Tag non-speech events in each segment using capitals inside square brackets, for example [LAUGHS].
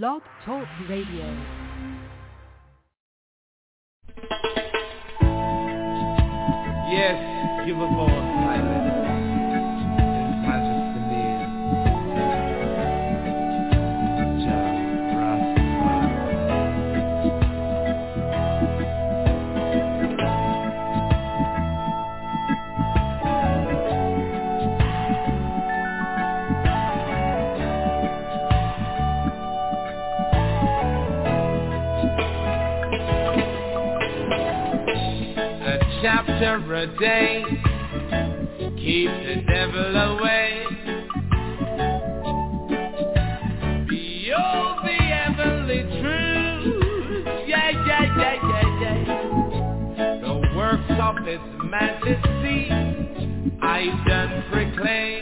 Blog Talk Radio. Yes, give a voice. enter a day. Keep the devil away. Behold the heavenly truth. Yeah, yeah, yeah, yeah, yeah. The works of his majesty I done proclaim.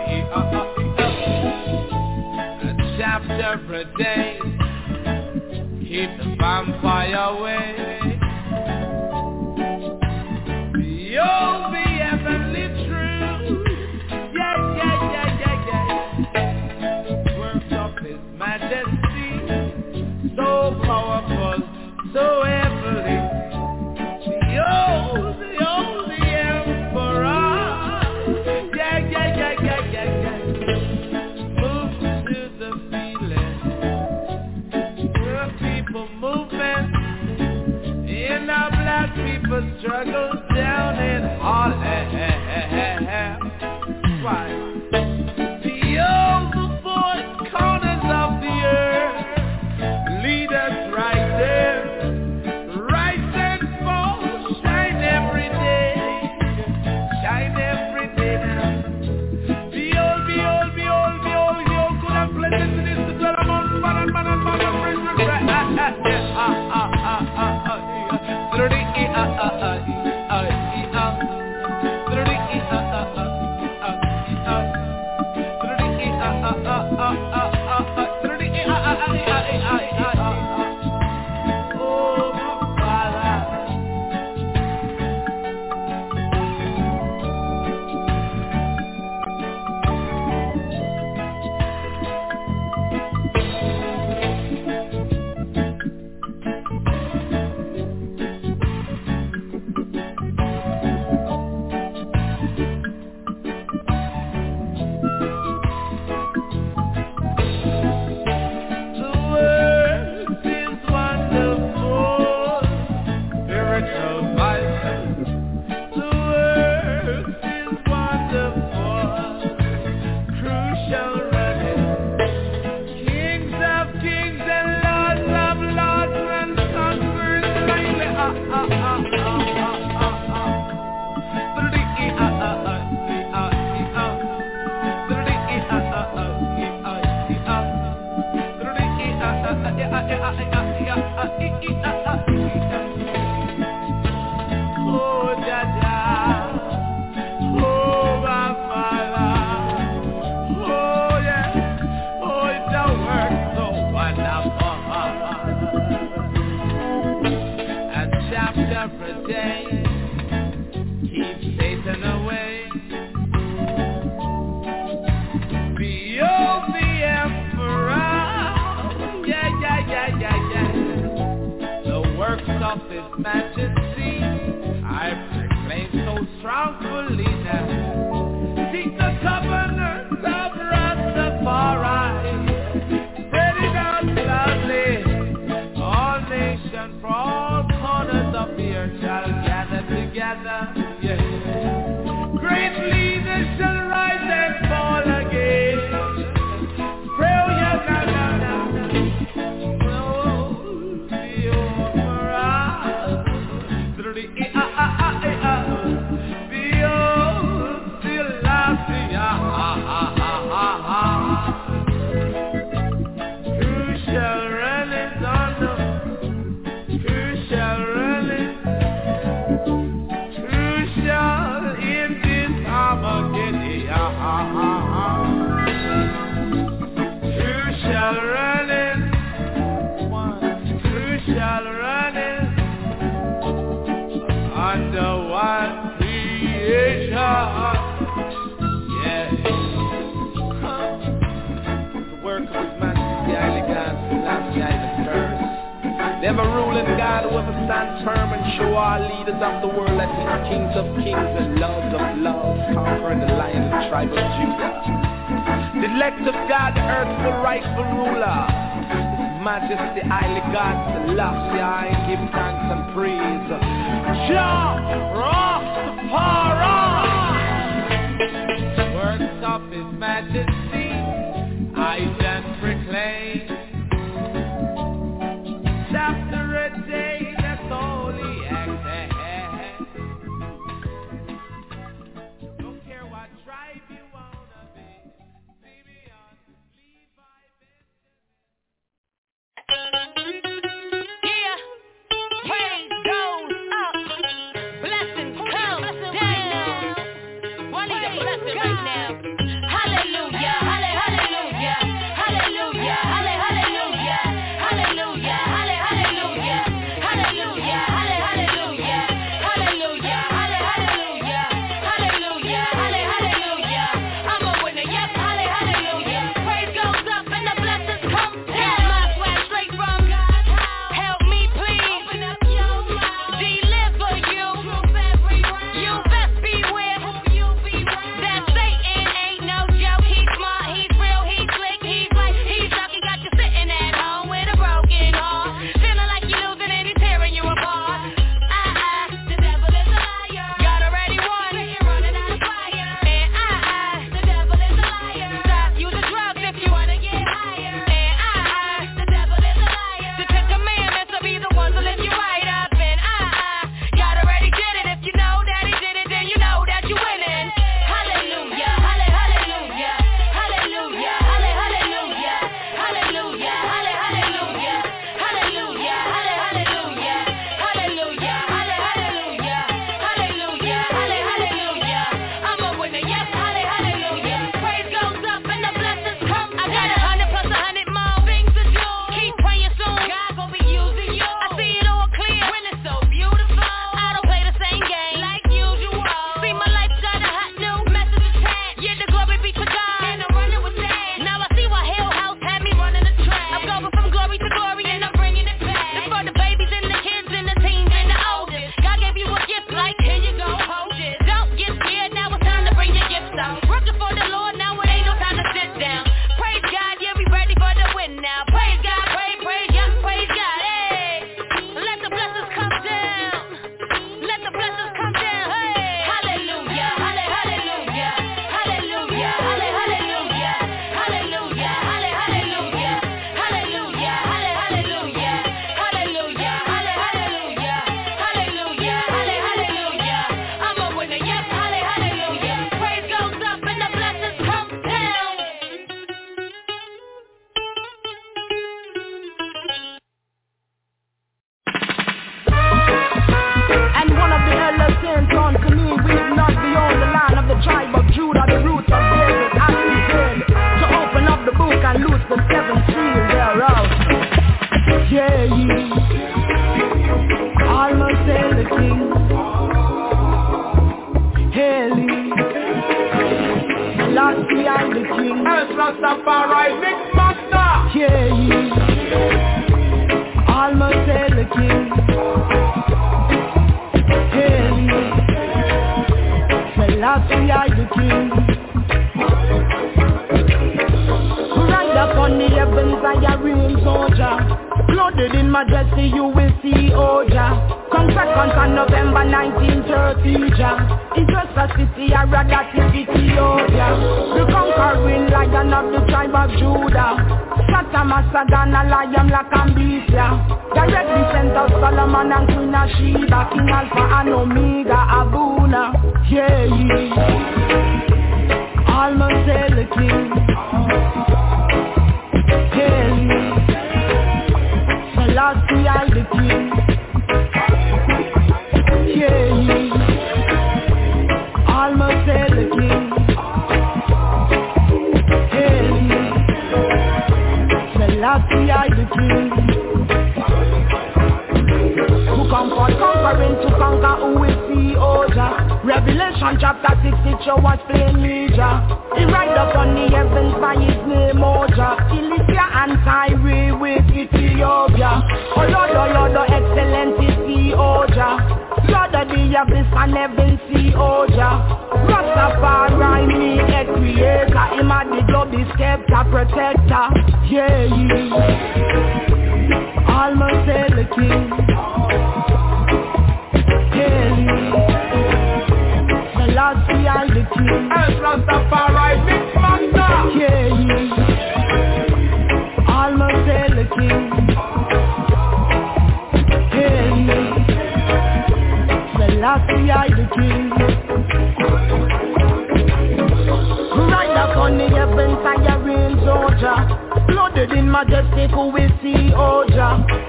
every day. the abyss and heaven see Oja. Rastafari me a creator. Him a the globe is scepter protector. Yeah Almost the king. Yeah The Lord see all the king Rastafari big master. Yeah Almost the king. dream. Ride soldier. Loaded in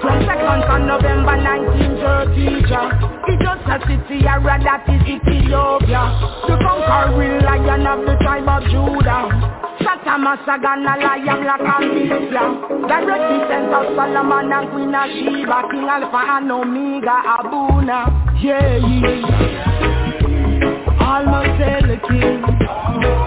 22nd of November 1930, ja. It's just a city, that is Ethiopia. The conquering lion of the tribe of Judah. Like The of Solomon and Queen King Alpha and Omega Abuna Yeah, yeah Almost elegant.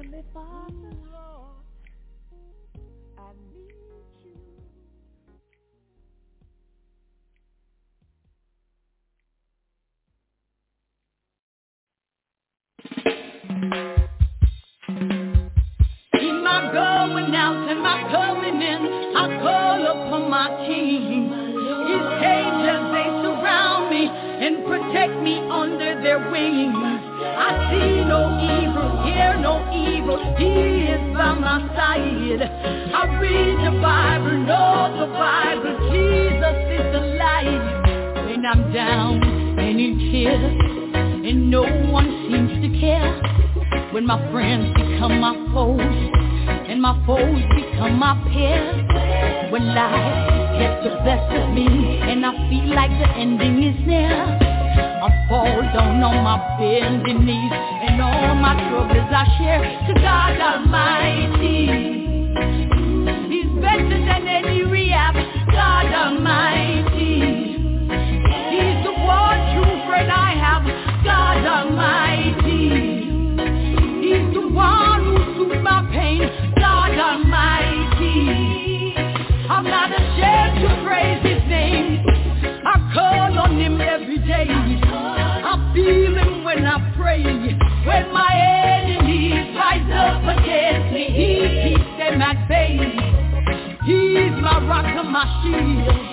Heavenly Father. He is by my side. I read the Bible, know the Bible. Jesus is alive. When I'm down and in tears, and no one seems to care. When my friends become my foes, and my foes become my peers. When life gets the best of me, and I feel like the ending is near. I fall down on my bending knees and all my troubles I share to God Almighty. He's better than any rock of my shield.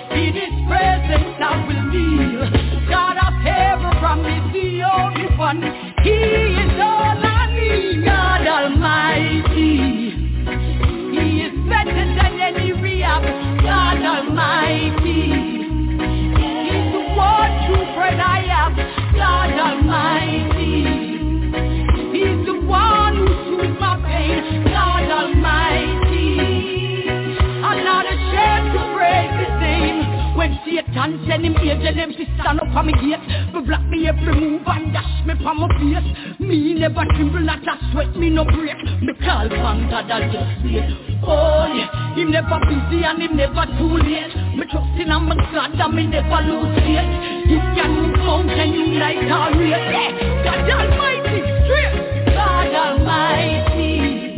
Satan send him angel them to stand up on me gate. Me block me every move and dash me from my face Me never tremble not a sweat me no break. Me call from God I just say Oh yeah, him never busy and him never too late. Me trust in a my God and me never lose faith. He can move mountain you like a rate God Almighty straight. God Almighty.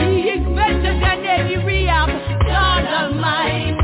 He is better than any rehab God Almighty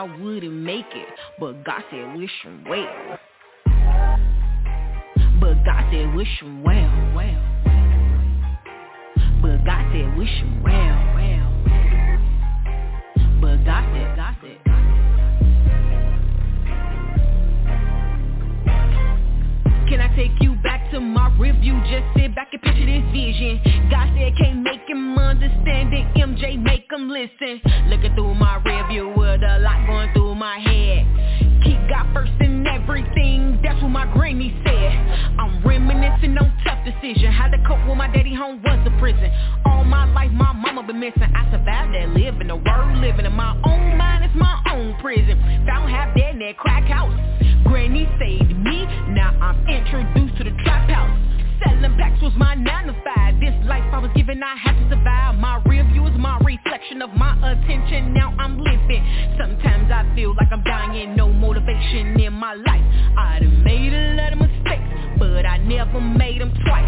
I wouldn't make it, but God said wish 'em well. But God said wish 'em well, well. But God said wish 'em well, well. But God said, God said. Can I take you my review? Just sit back and picture this vision. God said can't make him understand it. MJ make him listen. Looking through my review with a lot going through my head. Keep God first in everything. That's what my granny said. I'm reminiscing on tough decision. How to cope when my daddy home was a prison. All my life my mama been missing. I survived that living the world living in my own mind. It's my own prison. Found half dead in that crack house. Granny saved me. Now I'm introduced to the trap house house. Selling packs was my nine to five. This life I was given, I had to survive. My rear view is my reflection of my attention. Now I'm living. Sometimes I feel like I'm dying. No motivation in my life. I done made a lot of mistakes never made them twice.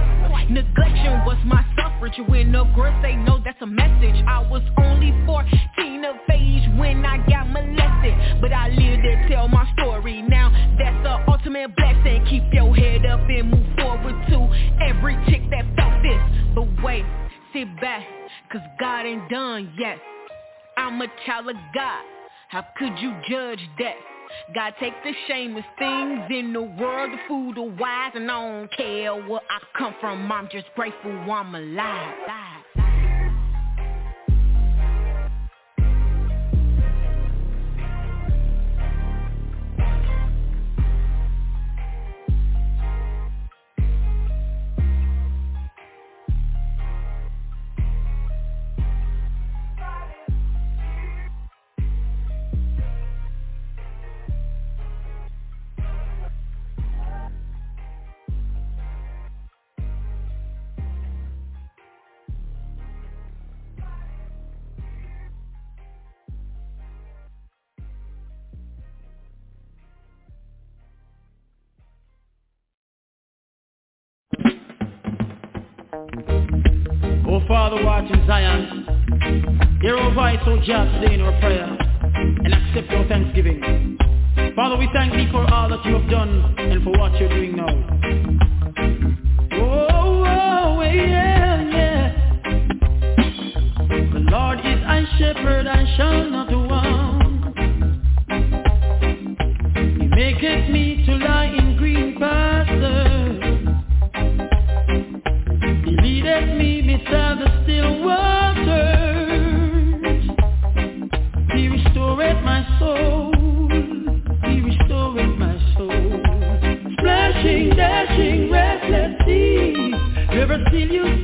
Neglection was my suffrage. When the girls say no, that's a message. I was only 14 of age when I got molested. But I live to tell my story now. That's the ultimate blessing. Keep your head up and move forward to every chick that felt this. But wait, sit back, cause God ain't done yet. I'm a child of God. How could you judge that? God take the shameless things in the world, the food, the wise, and I don't care where I come from. I'm just grateful I'm alive. Oh, Father watch in Zion. Hear our voice, O just today in our prayer, and accept our thanksgiving. Father, we thank thee for all that you have done and for what you're doing now. Oh, oh yeah, yeah. The Lord is my shepherd, I shall not want. He maketh me Still you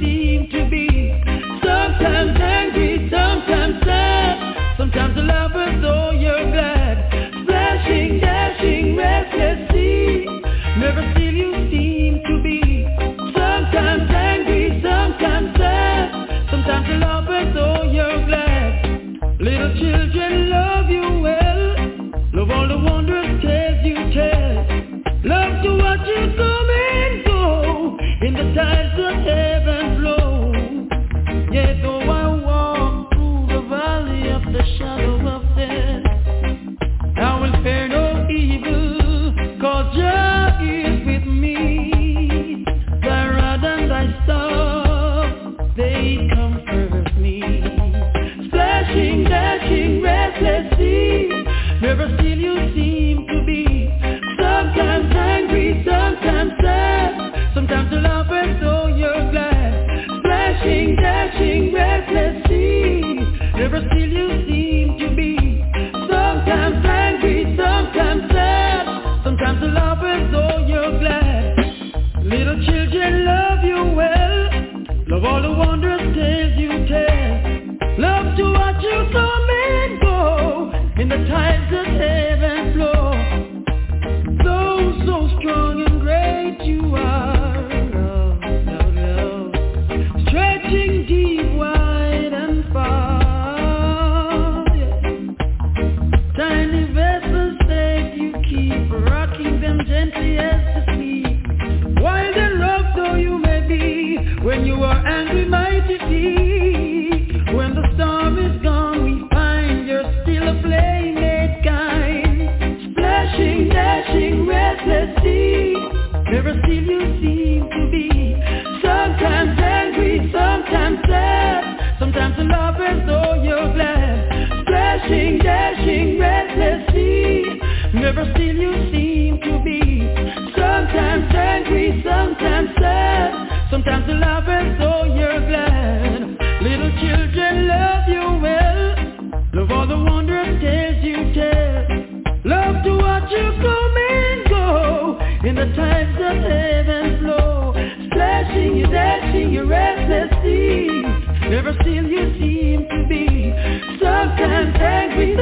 the tides of heaven flow. Splashing, you dashing, you restless sea. Never still you seem to be. Sometimes angry,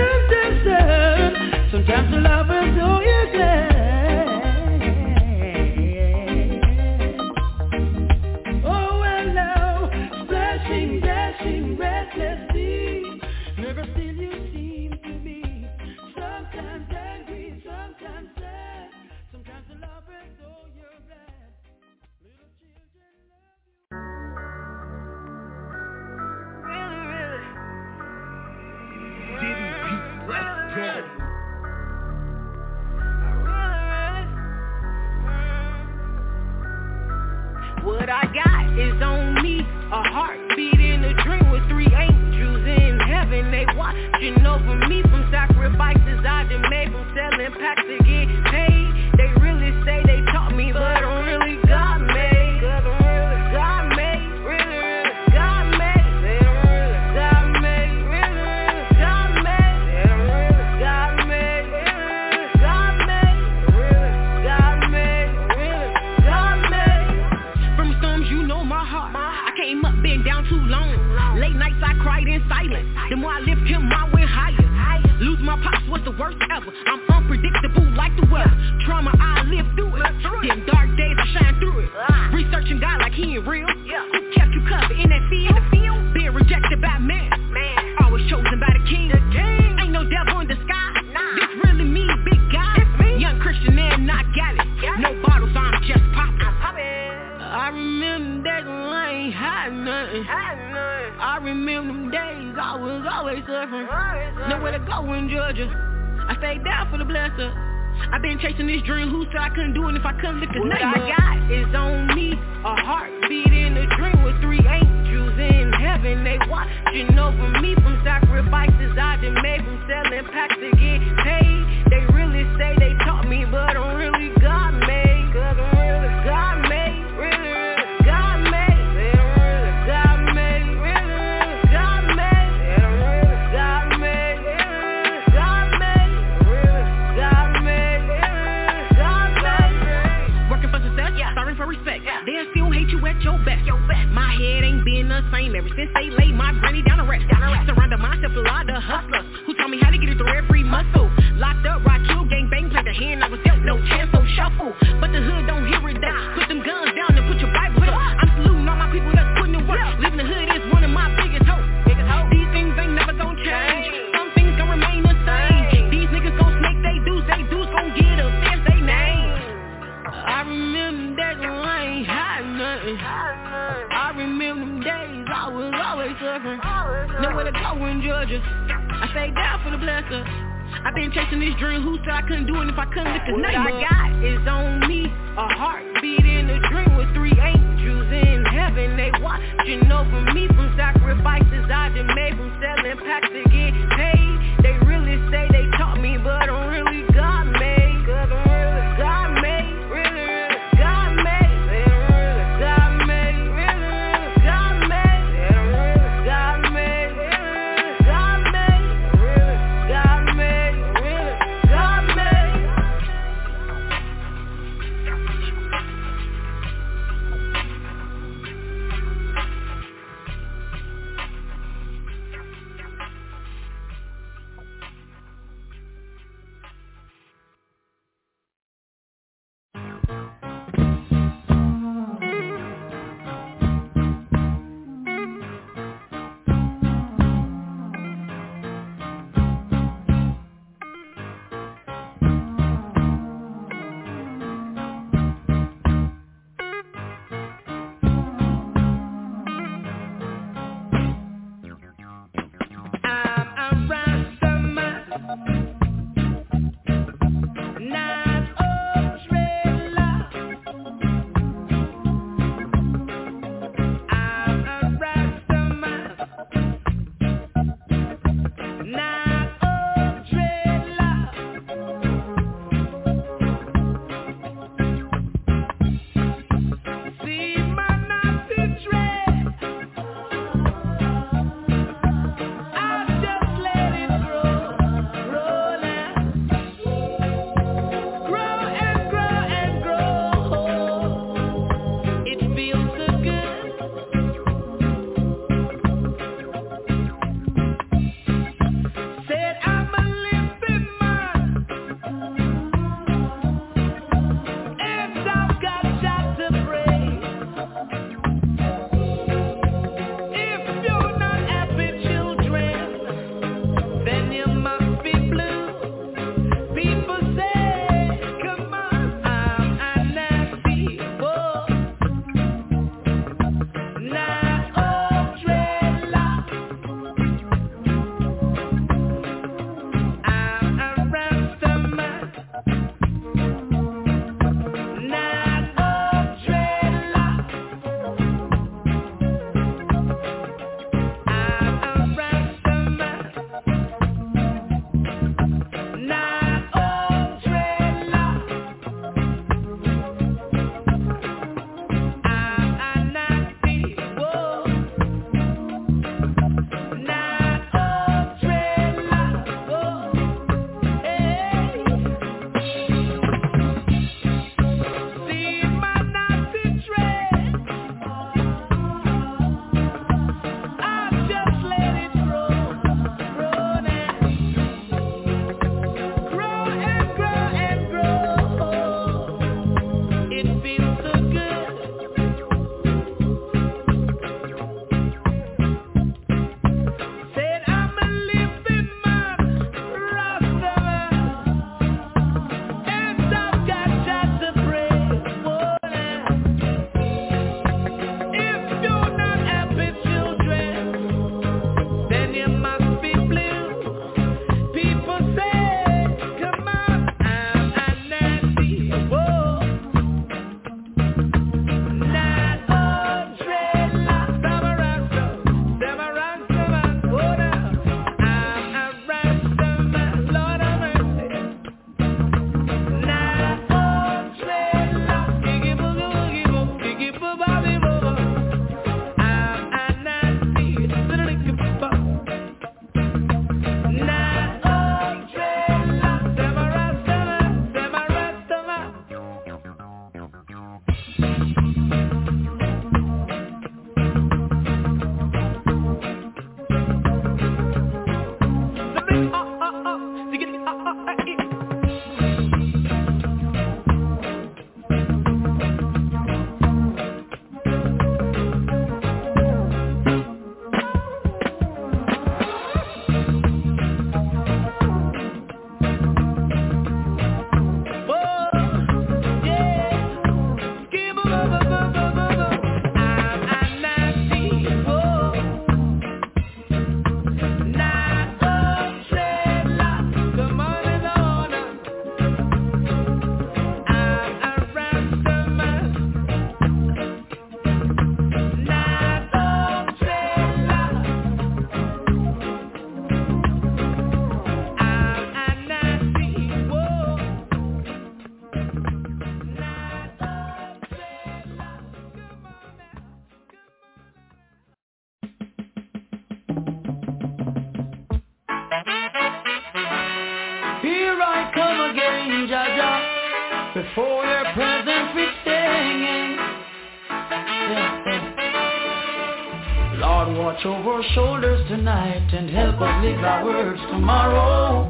our words tomorrow.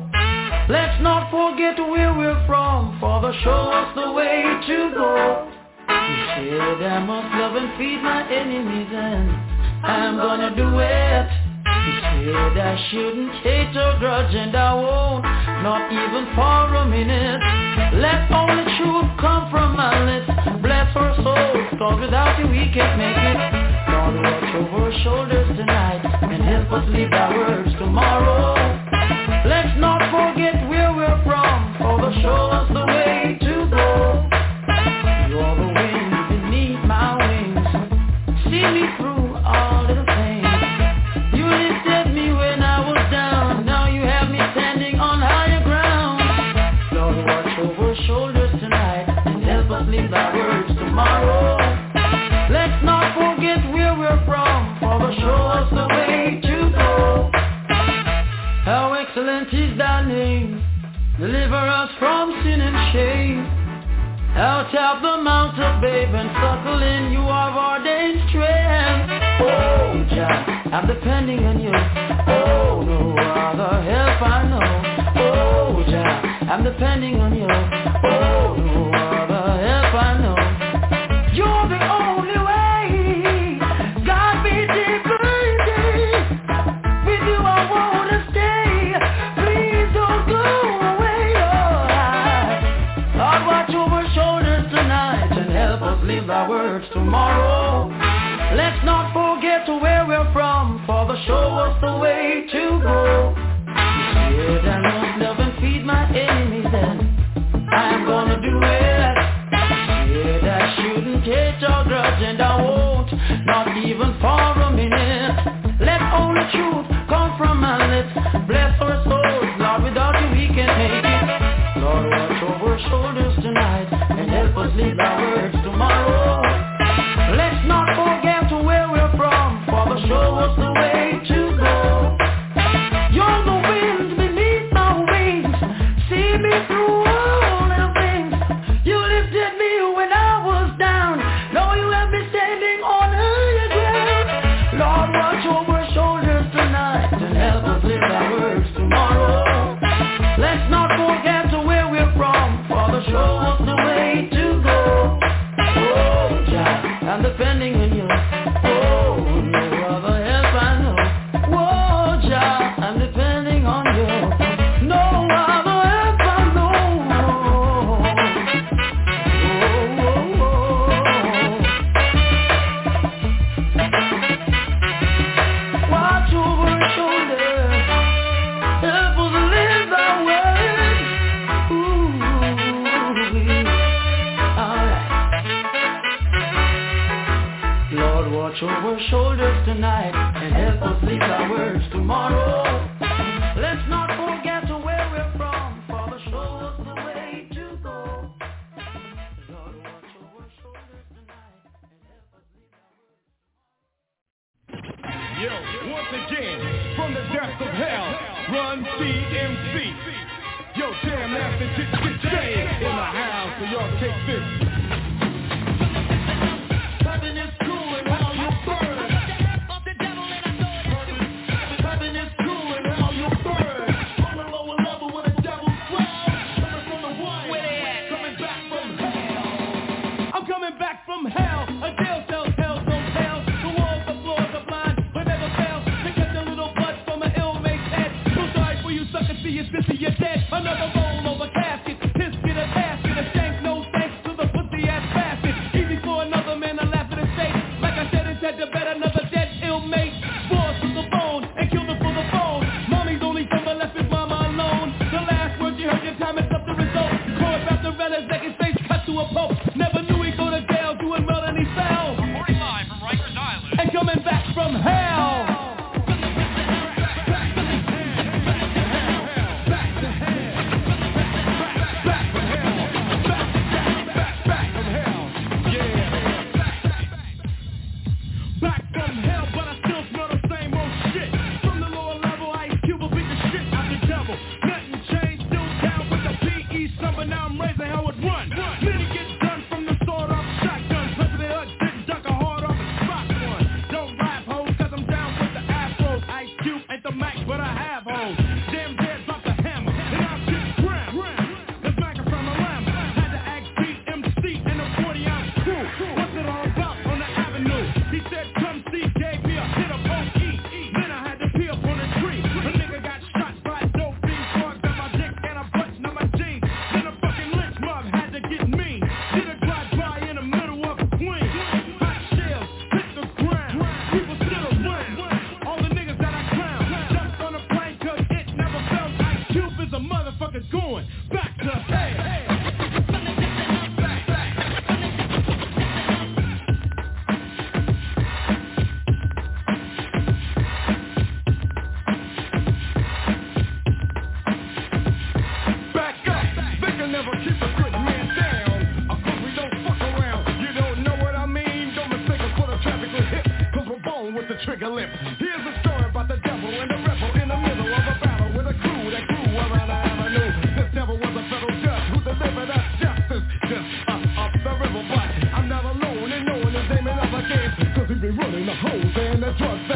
Let's not forget where we're from, Father, show us the way to go. He said I must love and feed my enemies and I'm gonna do it. He said I shouldn't hate or grudge and I won't, not even for a minute. Let only truth come from my lips bless our souls, cause without you we can't make it. Don't watch over our shoulders tonight help us live our words tomorrow. Let's not forget where we're from, for the show us the I'm depending on you. Oh, no other help I know. You're the only way. Deep With you I wanna stay. Please don't go away. Oh, watch over shoulders tonight and help us live our words tomorrow. Let's not forget where we're from, for the show was the drug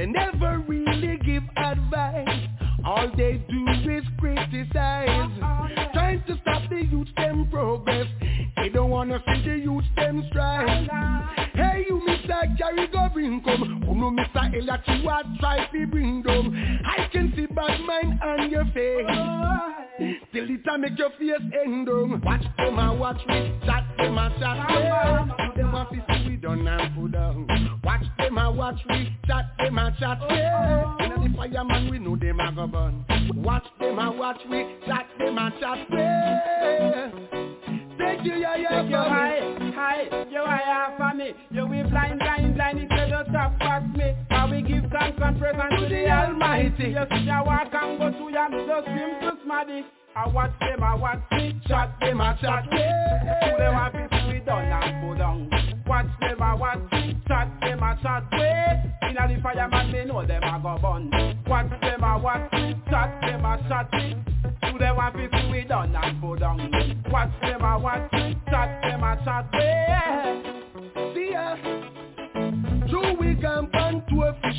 They never really give advice. All they do is criticize. Trying to stop the youth them progress. They don't wanna see the youth them strive. Hey you Mr. Jerry go bring come. Oh no Mr. Eliachi what try to bring them. I can see bad mind on your face. Till the time make your face end on Watch them a watch we Chat them a chat them Put them a fist we done and pull down. Watch them a watch we Chat them a chat them Inna the fireman we know them a go burn. Watch them a watch we Chat them a chat them Take you yeah yeah Take you high high. You high for me. You we blind blind blind. If you don't stop fuck me. I we give thanks and praise unto the Almighty. You see ya walk and go to ya Just scream to smaddy. I watch them, I watch them, chat them, I chat them. Who them a be we done and go down. Watch them, I watch them, chat them, I chat them. Inna the fireman, me know them a go burn. Watch them, I watch them, chat them, I chat them. Who them a be we done and go down. Watch them, I watch them, chat them, I chat them.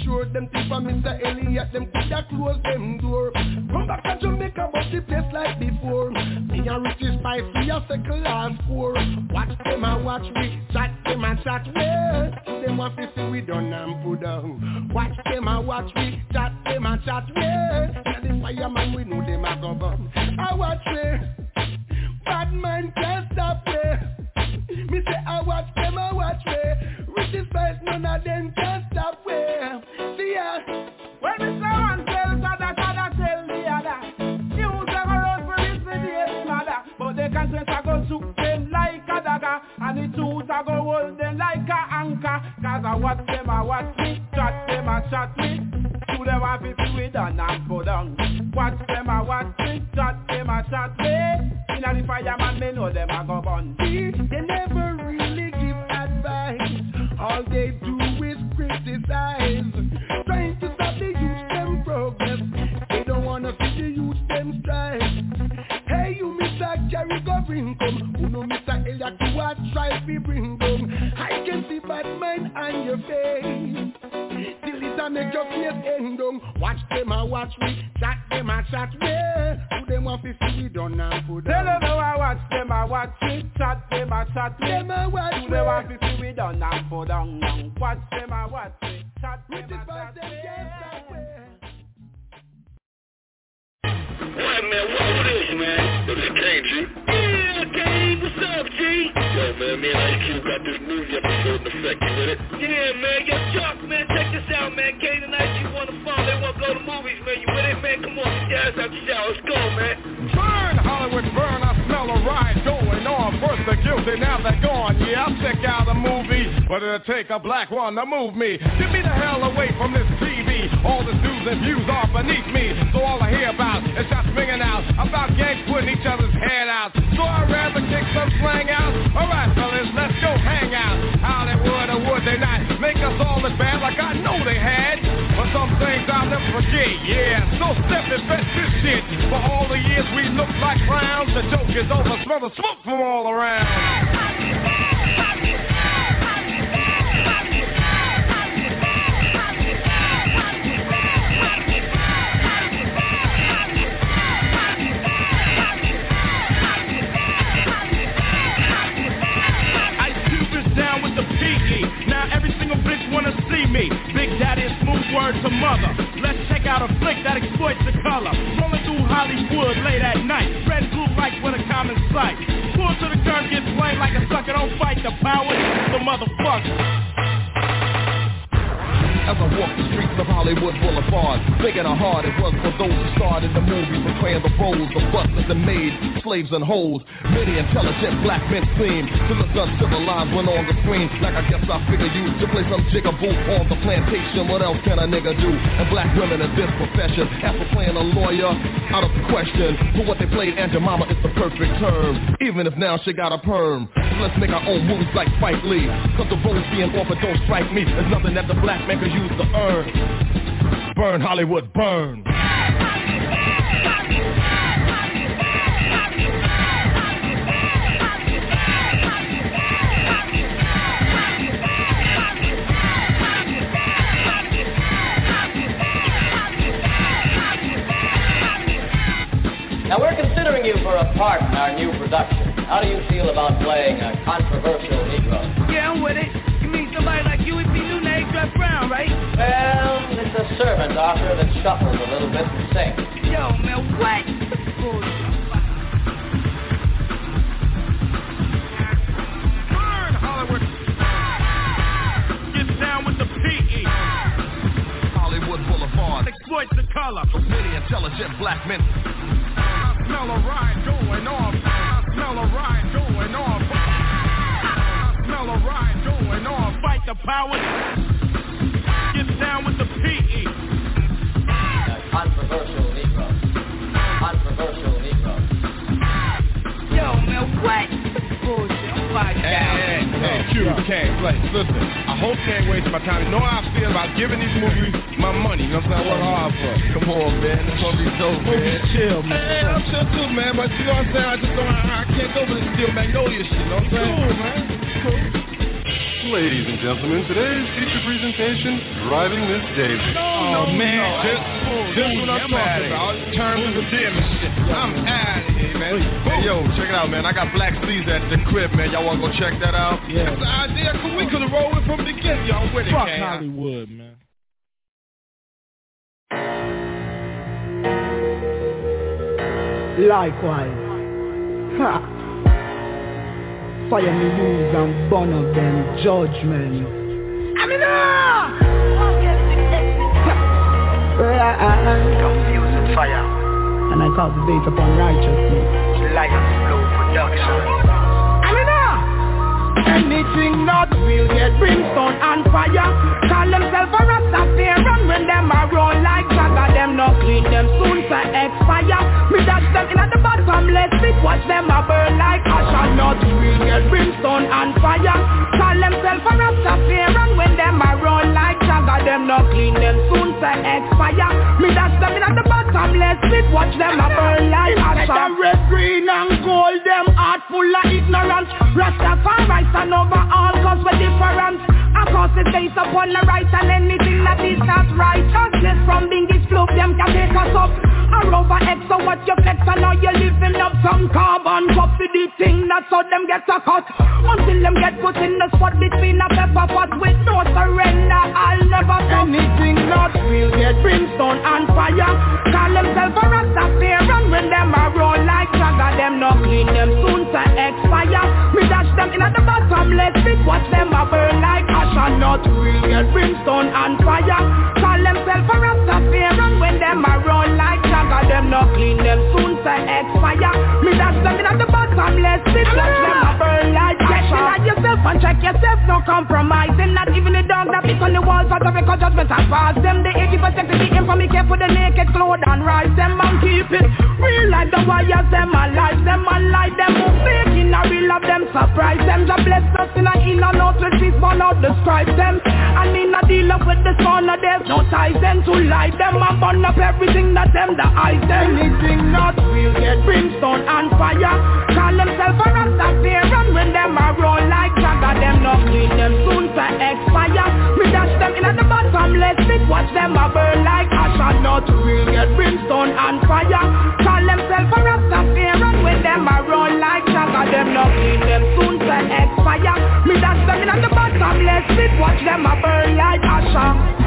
sure them tip for Mr. Elliott, them coulda close them door. Come back to Jamaica, but the place like before. Me and Richie Spice, we a second and four. Watch them and watch me, chat them and chat me. Them want to see we done and put down. Watch them and watch me, chat them and chat me. And the fireman, we know them a go bum. I watch me, bad man can't stop me. Me say I watch them, I watch me, rich Richie Spice, none of them can I watch them, I watch me. Shot them, I shot me. To them, I be fluid and I'm for them? Watch them. on your face. Till it a make your face end eh, down. Watch them a watch me, chat them a chat me. Who them want to see done and put down? Tell them I watch them a watch me, chat them a chat me. Them a watch me. Who them want to see done and put down? Watch them a watch me, chat them a chat me. Wait a minute, what is this, man? This is KG. Yeah, K, what's up, G? man, Ice Cube got this movie episode in effect, you with it? Yeah, man, yo, Chuck, man, check this out, man. Kane tonight, you want to fall? they wanna blow the movies, man, you with it, man? Come on, get your ass out the shower, let's go, man. Burn, Hollywood, burn, I smell a riot going on. First the guilty, now they're gone, yeah, I'm sick out a movie, but it'll take a black one to move me. Get me the hell away from this TV all the news and views are beneath me. So all I hear about is shots ringing out about gangs putting each other's head out. So I'd rather kick some slang out. All right, fellas, let's go hang out. Hollywood or would they not make us all as bad like I know they had? But some things I'll never forget. Yeah, so step and fetch this shit. For all the years we looked like clowns, the joke is over. Smell the smoke from all around. Hollywood Boulevard Thinking how hard it was for those who starred in the movies Portraying the roles of butlers and maids, slaves and hoes. Many intelligent black men seem To look uncivilized when on the screen. Like I guess I figure you to play some jigaboo on the plantation. What else can a nigga do? And black women in this profession After playing a lawyer, out of the question. For what they played Aunt Jemima is the perfect term. Even if now she got a perm so Let's make our own movies like Spike Lee. Cause the roles being offered don't strike me. There's nothing that the black man can use to earn. Burn Hollywood, burn. Now we're considering you for a part in our new production. How do you feel about playing a controversial Negro? Yeah, I'm with it. You mean somebody like you would be new name Jeff Brown, right? Well, it's a servant, Arthur, that shuffles a little bit and sings. Yo, man, what? Burn Hollywood. Get down with the PE. Hollywood Boulevard Exploit the color. Many intelligent black men I smell a ride going on. I smell a ride going on. I smell a ride going on. Fight the power. Get down with the PE. Controversial Negro. Controversial Negro. Yo, man, what? Bullshit. I'm Hey, hey, hey, Q, you can't play. Listen, I hope you ain't wasting my time. You know how I feel about giving these movies my money. You know what I'm saying? I work hard for. Come on, man. It's gonna be dope, man. chill, man. Hey, I'm chill too, man. But you know what I'm saying? I just don't. I, I can't go with this Steel Magnolia shit. You know what I'm saying? Cool, man. Cool. Ladies and gentlemen, today's feature presentation, Driving Miss Daisy. Oh, man. Just, just what I'm I'm talking about. Terms of endearment shit. I'm out of here, man. Hey, yo, check it out, man. I got Black Caesar at the crib, man. Y'all wanna go check that out? Yeah. That's the idea. Cool. We could have rolled it from the beginning. Y'all with it, Fuck man. Hollywood, man. Likewise. Ha. Fire me use and burn of them judgment. Amina! Confusing fire. And I cultivate upon righteousness. Lion Flow Production. Anything not real get brimstone and fire Call themselves a Rastafarian when them a roll like Jagger Them no clean, them soon to expire. Me dash them in the bottomless pit Watch them a burn like ash and not real get brimstone and fire. Call themselves a Rastafarian when them a roll like Jagger. Them no clean, them soon to expire. Me dash them in the bottomless pit Watch them a burn like ash and red, green and gold Them heart full of ignorance. Rastafari stand over all cause we're different. Course it's based upon the right and anything that is Or over X so what you flex and now you're living up some carbon. Copy the thing that's how them get a cut. Until them get put in the spot between a pepper pot With no surrender. I'll never stop Anything not real get brimstone and fire. Call themselves a Rastafarian when them a roll like Jagger Them no clean them soon to expire. Me dash them in at the bottomless pit. Watch them a burn like ash and not real Get brimstone and fire and check yourself No compromising Not even on the walls Out of record judgment I pass them The 80% of the aim for me careful with the naked clothes and rise them and keep it real like the wires them alive them alive them who fake. In a real of them surprise. Them the bless us in a in and out with this one out describe them and in a deal up with the son of there's no ties them to lie them and burn up everything that them the eyes. Them anything not real get brimstone and fire. Call themselves a rasta fear and when them a roll like jagger them not clean them soon to expire dash them in the bottom. Let's sit watch them a burn like ash. And not real get brimstone and fire. Call themselves a rasta fear and when them a roll like jagger them no clean them soon to expire. Me dash them in the bottom. Let's sit watch them a burn like ash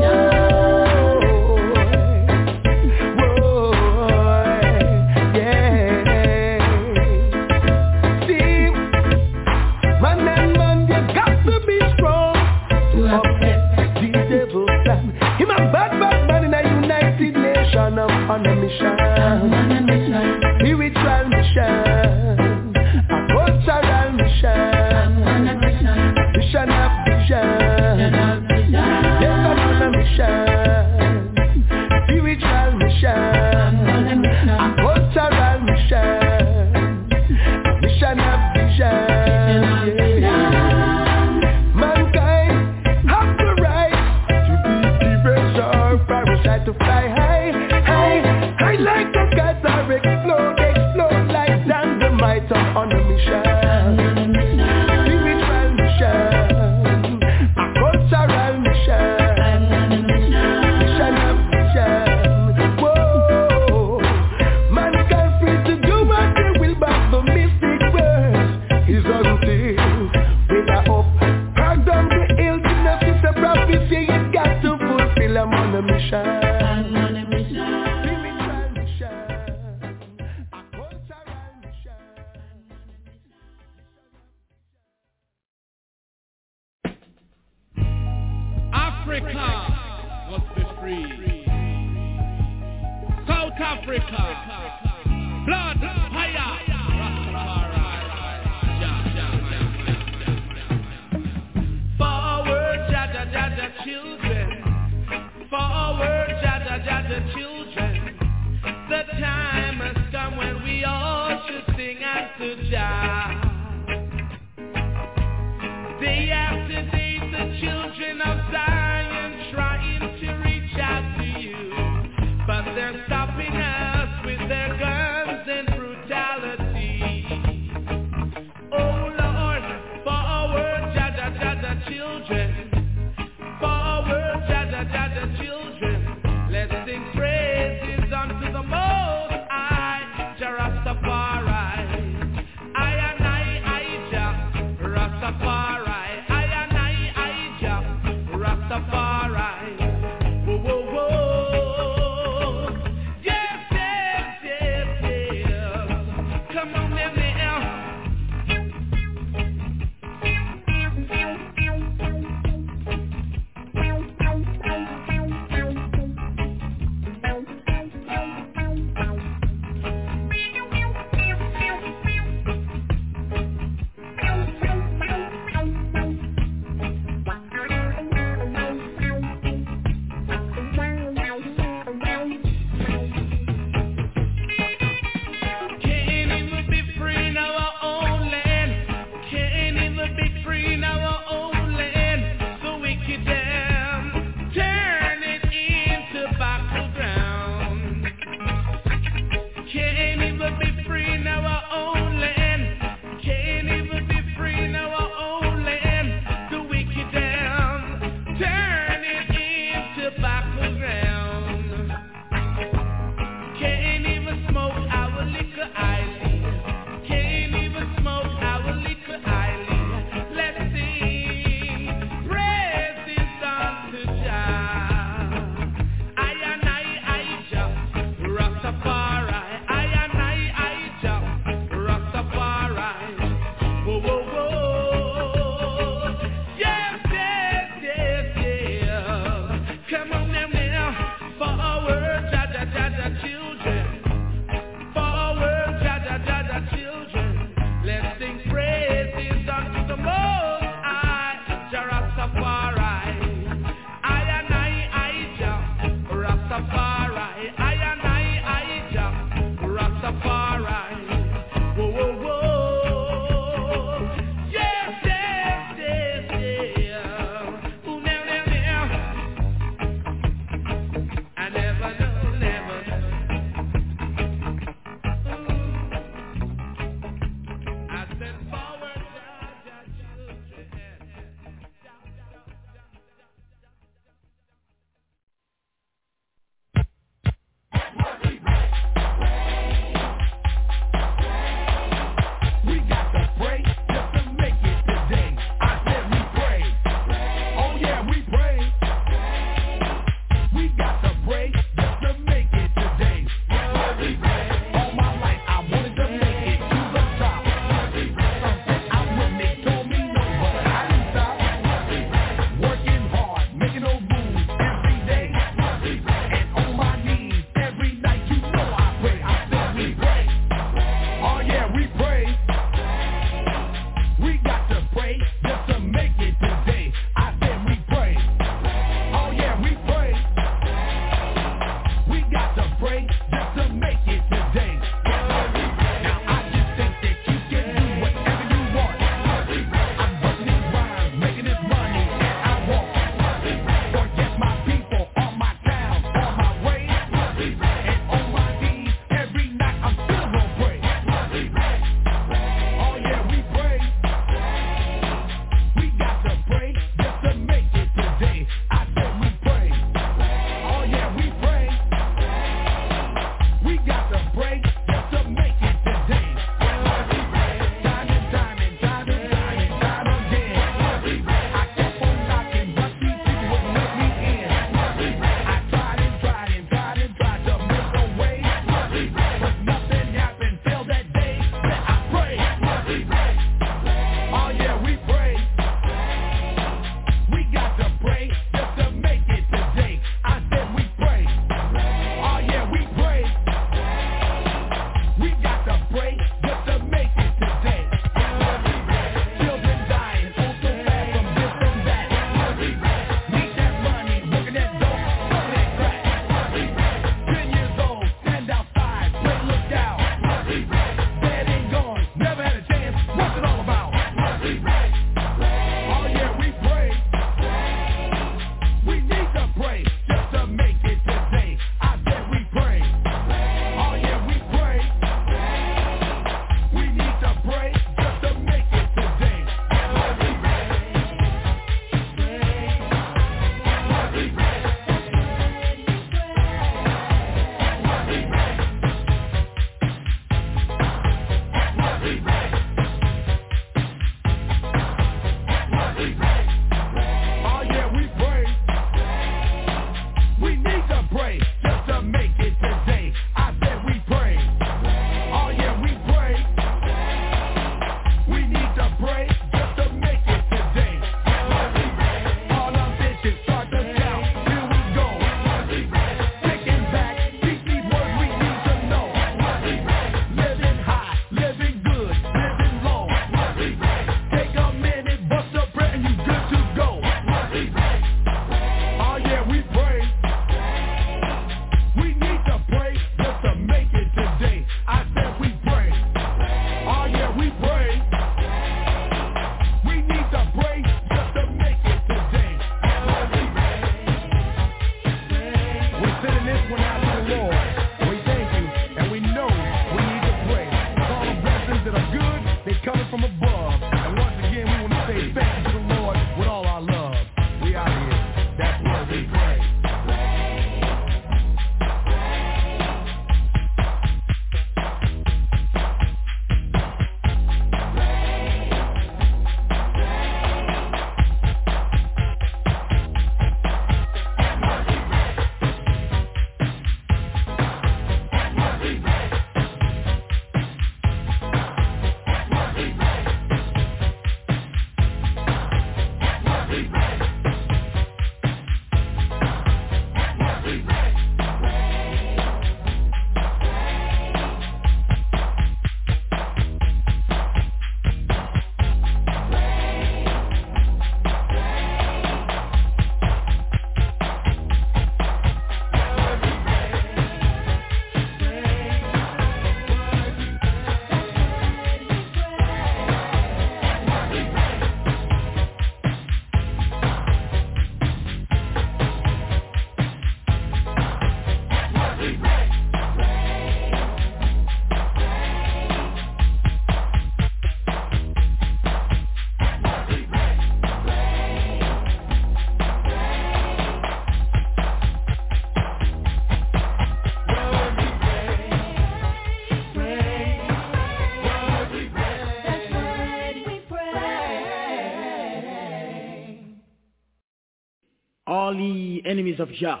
enemies of Jah,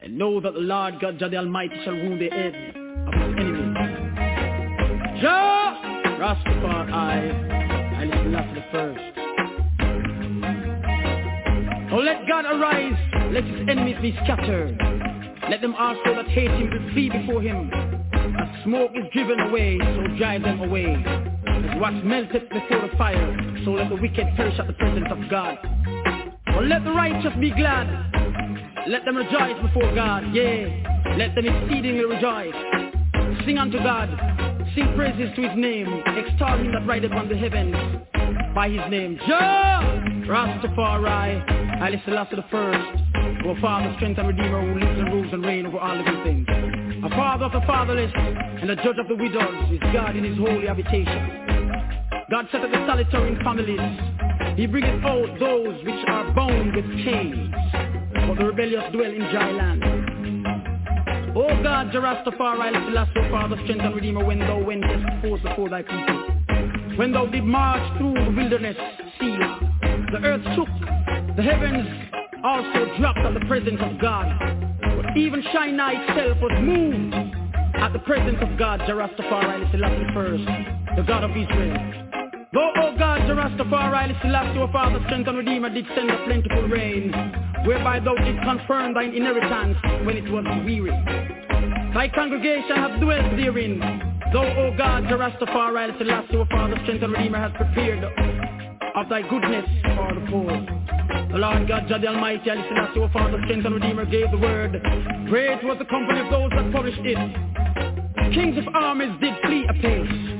and know that the Lord God Jah the Almighty shall wound the head of his enemies. Jah, Rastafari, and his last the first. Oh, let God arise, let his enemies be scattered. Let them also that hate him be flee before him. As smoke is driven away, so drive them away. As wax melteth before the fire, so let the wicked perish at the presence of God. But let the righteous be glad. Let them rejoice before God, yea. Let them exceedingly rejoice. Sing unto God, sing praises to his name, extol him that rideth on the heavens by his name. Jah, Rastafari, Haile Selassie the first, our Father, strength and Redeemer who lives and rules and reigns over all living things. A Father of the fatherless and a Judge of the widows is God in his holy habitation. God set up the solitary in families. He bringeth out those which are bound with chains, but the rebellious dwell in dry land. O God, Jah Rastafari, Selassie, Father, strength and Redeemer, when thou wentest forth before thy people. When thou did march through the wilderness, Selah, the earth shook, the heavens also dropped at the presence of God. But even Sinai itself was moved at the presence of God, Jah Rastafari, Selassie first, the God of Israel. Though, O God, Jah Rastafari, Selassie, our Father, strength and Redeemer, did send a plentiful rain, whereby thou did confirm thine inheritance when it was weary. Thy congregation hath dwelt therein. Though, O God, Jah Rastafari, Selassie, our Father, strength and Redeemer, hath prepared of thy goodness for the poor. The Lord God, Jah the Almighty, Haile Selassie, our Father, strength and Redeemer, gave the word. Great was the company of those that published it. Kings of armies did flee apace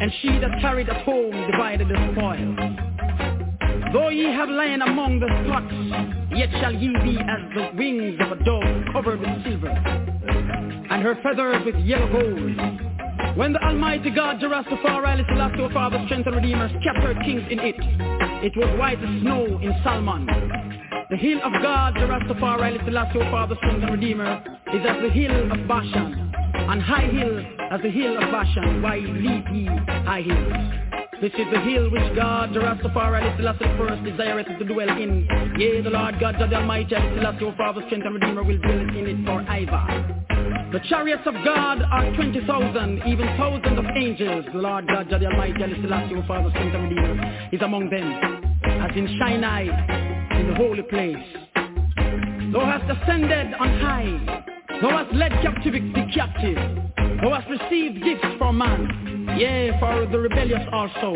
and she that carried at home divided the spoil. Though ye have lain among the spots, yet shall ye be as the wings of a dove covered with silver, and her feathers with yellow gold. When the Almighty God, Jah Rastafari, Selassie, our Father, Strength and Redeemer, scattered kings in it, it was white as snow in Salmon. The hill of God, Jah Rastafari, Selassie, our Father, Strength and Redeemer, is as the hill of Bashan, and high hill as the hill of Bashan, why leap ye high hills? This is the hill which God, the Rastafari, Selassie first desireth to dwell in. Yea, the Lord God, the Almighty, Selassie, our Father, strength and Redeemer, will dwell in it forever. The chariots of God are 20,000, even thousands of angels. The Lord God, the Almighty, Selassie, our Father, strength and Redeemer, is among them. As in Sinai, in the holy place. Thou hast ascended on high. Thou hast led captivity captive. Thou hast received gifts from man. Yea, for the rebellious also.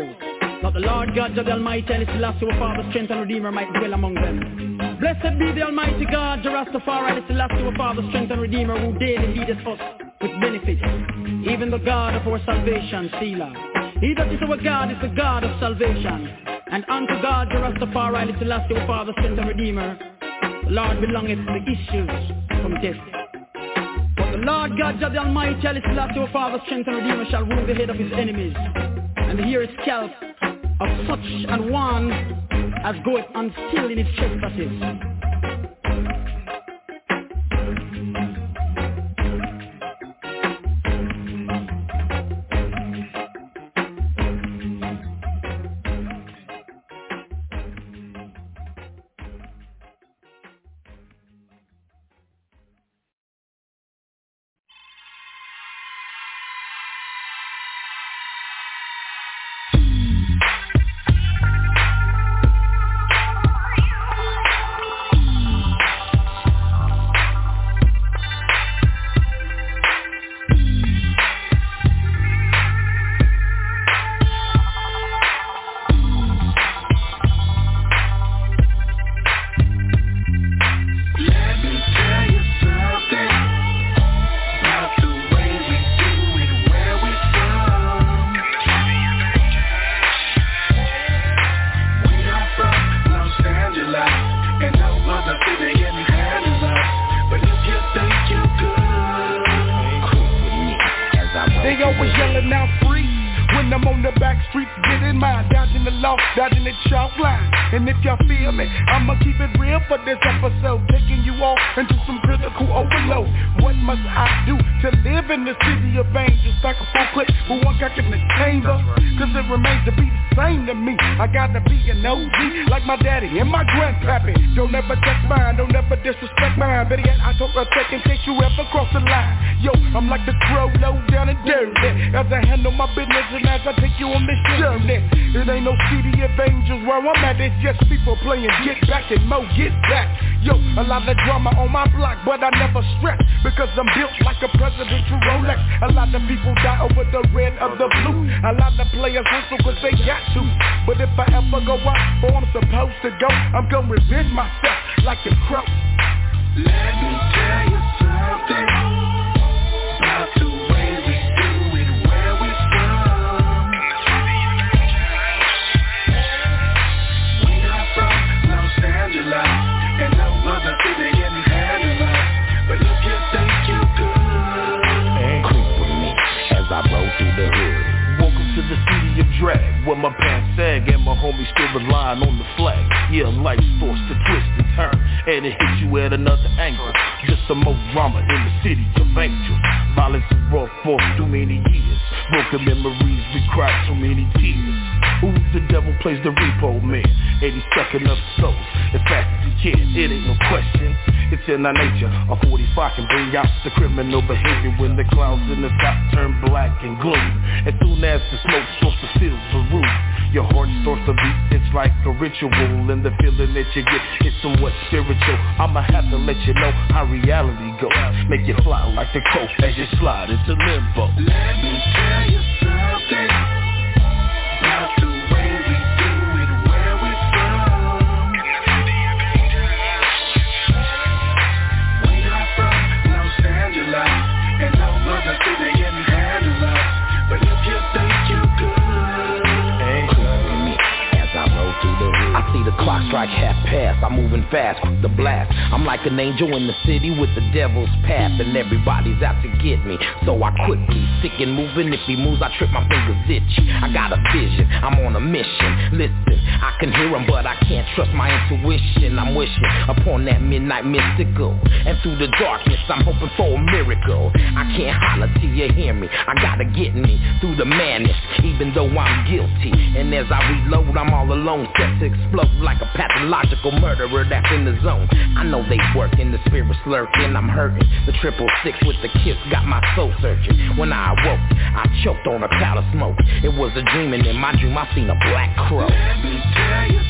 That the Lord God, the Almighty, and His Selassie, our Father, strength and Redeemer, might dwell among them. Blessed be the Almighty God, Jah Rastafari, and Selassie, our Father, strength and Redeemer, who daily leadeth us with benefits. Even the God of our salvation, Selah. He that is our God is the God of salvation. And unto God, Jah Rastafari, and Selassie, our Father, strength and Redeemer, the Lord belongeth the issues from death. Lord God, Jah the Almighty, Haile Selassie, your Father's strength and Redeemer, shall rule the head of his enemies, and the hair scalp of such an one as goeth unstill in his trespasses. Of the blue. A lot of players whistle cause they got to. But if I ever go out where I'm supposed to go, I'm gonna revenge myself like a crow. In our nature. A 45 can bring out the criminal behavior when the clouds in the sky turn black and gloomy. As soon as the smoke starts to fill the room, your heart starts to beat. It's like a ritual, and the feeling that you get is somewhat spiritual. I'ma have to let you know how reality goes. Make you fly like the coast as you slide into limbo. let me tell you moving fast, quick to blast. I'm like an angel in the city with the devil's path, and everybody's out to get me. So I quickly stick and moving. If he moves, I trip my fingers itchy. I got a vision, I'm on a mission. Listen, can hear him, but I can't trust my intuition. I'm wishing upon that midnight mystical, and through the darkness, I'm hoping for a miracle. I can't holler till you hear me. I gotta get me through the madness, even though I'm guilty. And as I reload, I'm all alone, set to explode like a pathological murderer that's in the zone. I know they working, the spirit's lurking, I'm hurting. The triple six with the kiss got my soul searching. When I awoke, I choked on a cloud of smoke. It was a dream, and in my dream, I seen a black crow. Tell you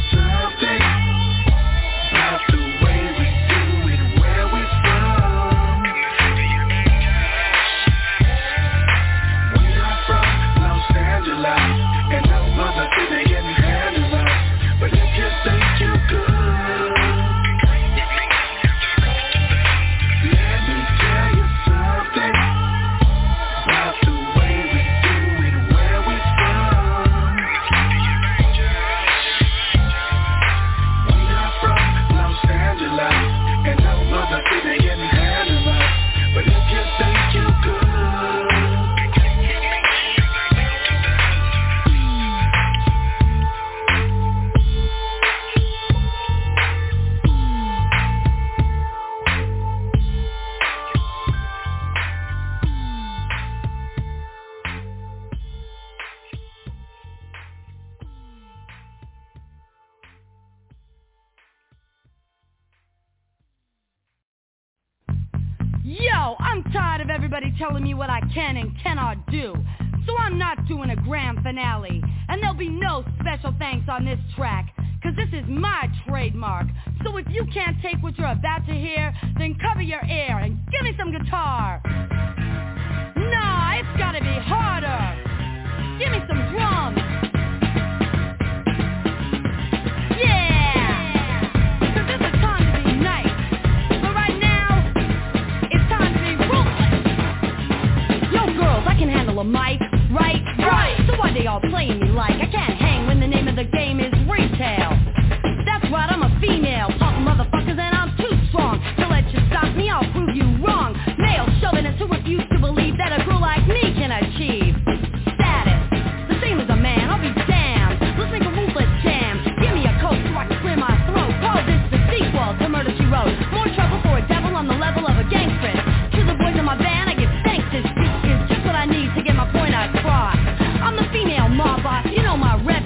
grand finale. And there'll be no special thanks on this track. Cause this is my trademark. So if you can't take what you're about to hear, then cover your ear and give me some guitar. Nah, it's gotta be harder. Give me some drums. A mic? y'all playing me like. I can't hang when the name of the game is retail. That's right, I'm a female punk motherfuckers and I'm too strong To let you stop me, I'll prove you wrong. Male chauvinists who refuse to believe that a girl like me can achieve Status, the same as a man, I'll be damned. Let's make a ruthless jam Give me a coat so I can clear my throat. Call this the sequel to Murder, She Wrote. More trouble for a devil on the level of know my rep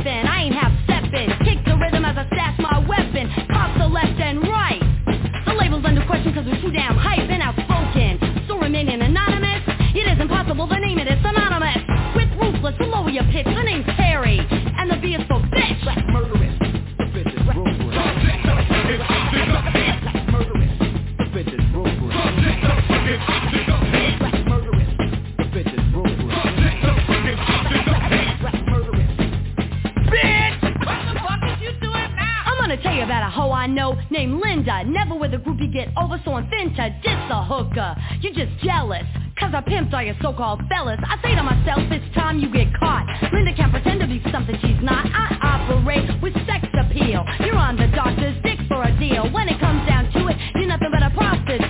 I know named Linda. Never with a groupie get over, so I'm thin to diss a hooker. You just jealous. Cause I pimped all your so-called fellas I say to myself, it's time you get caught Linda can't pretend to be something she's not I operate with sex appeal You're on the doctor's dick for a deal When it comes down to it, you're nothing but a prostitute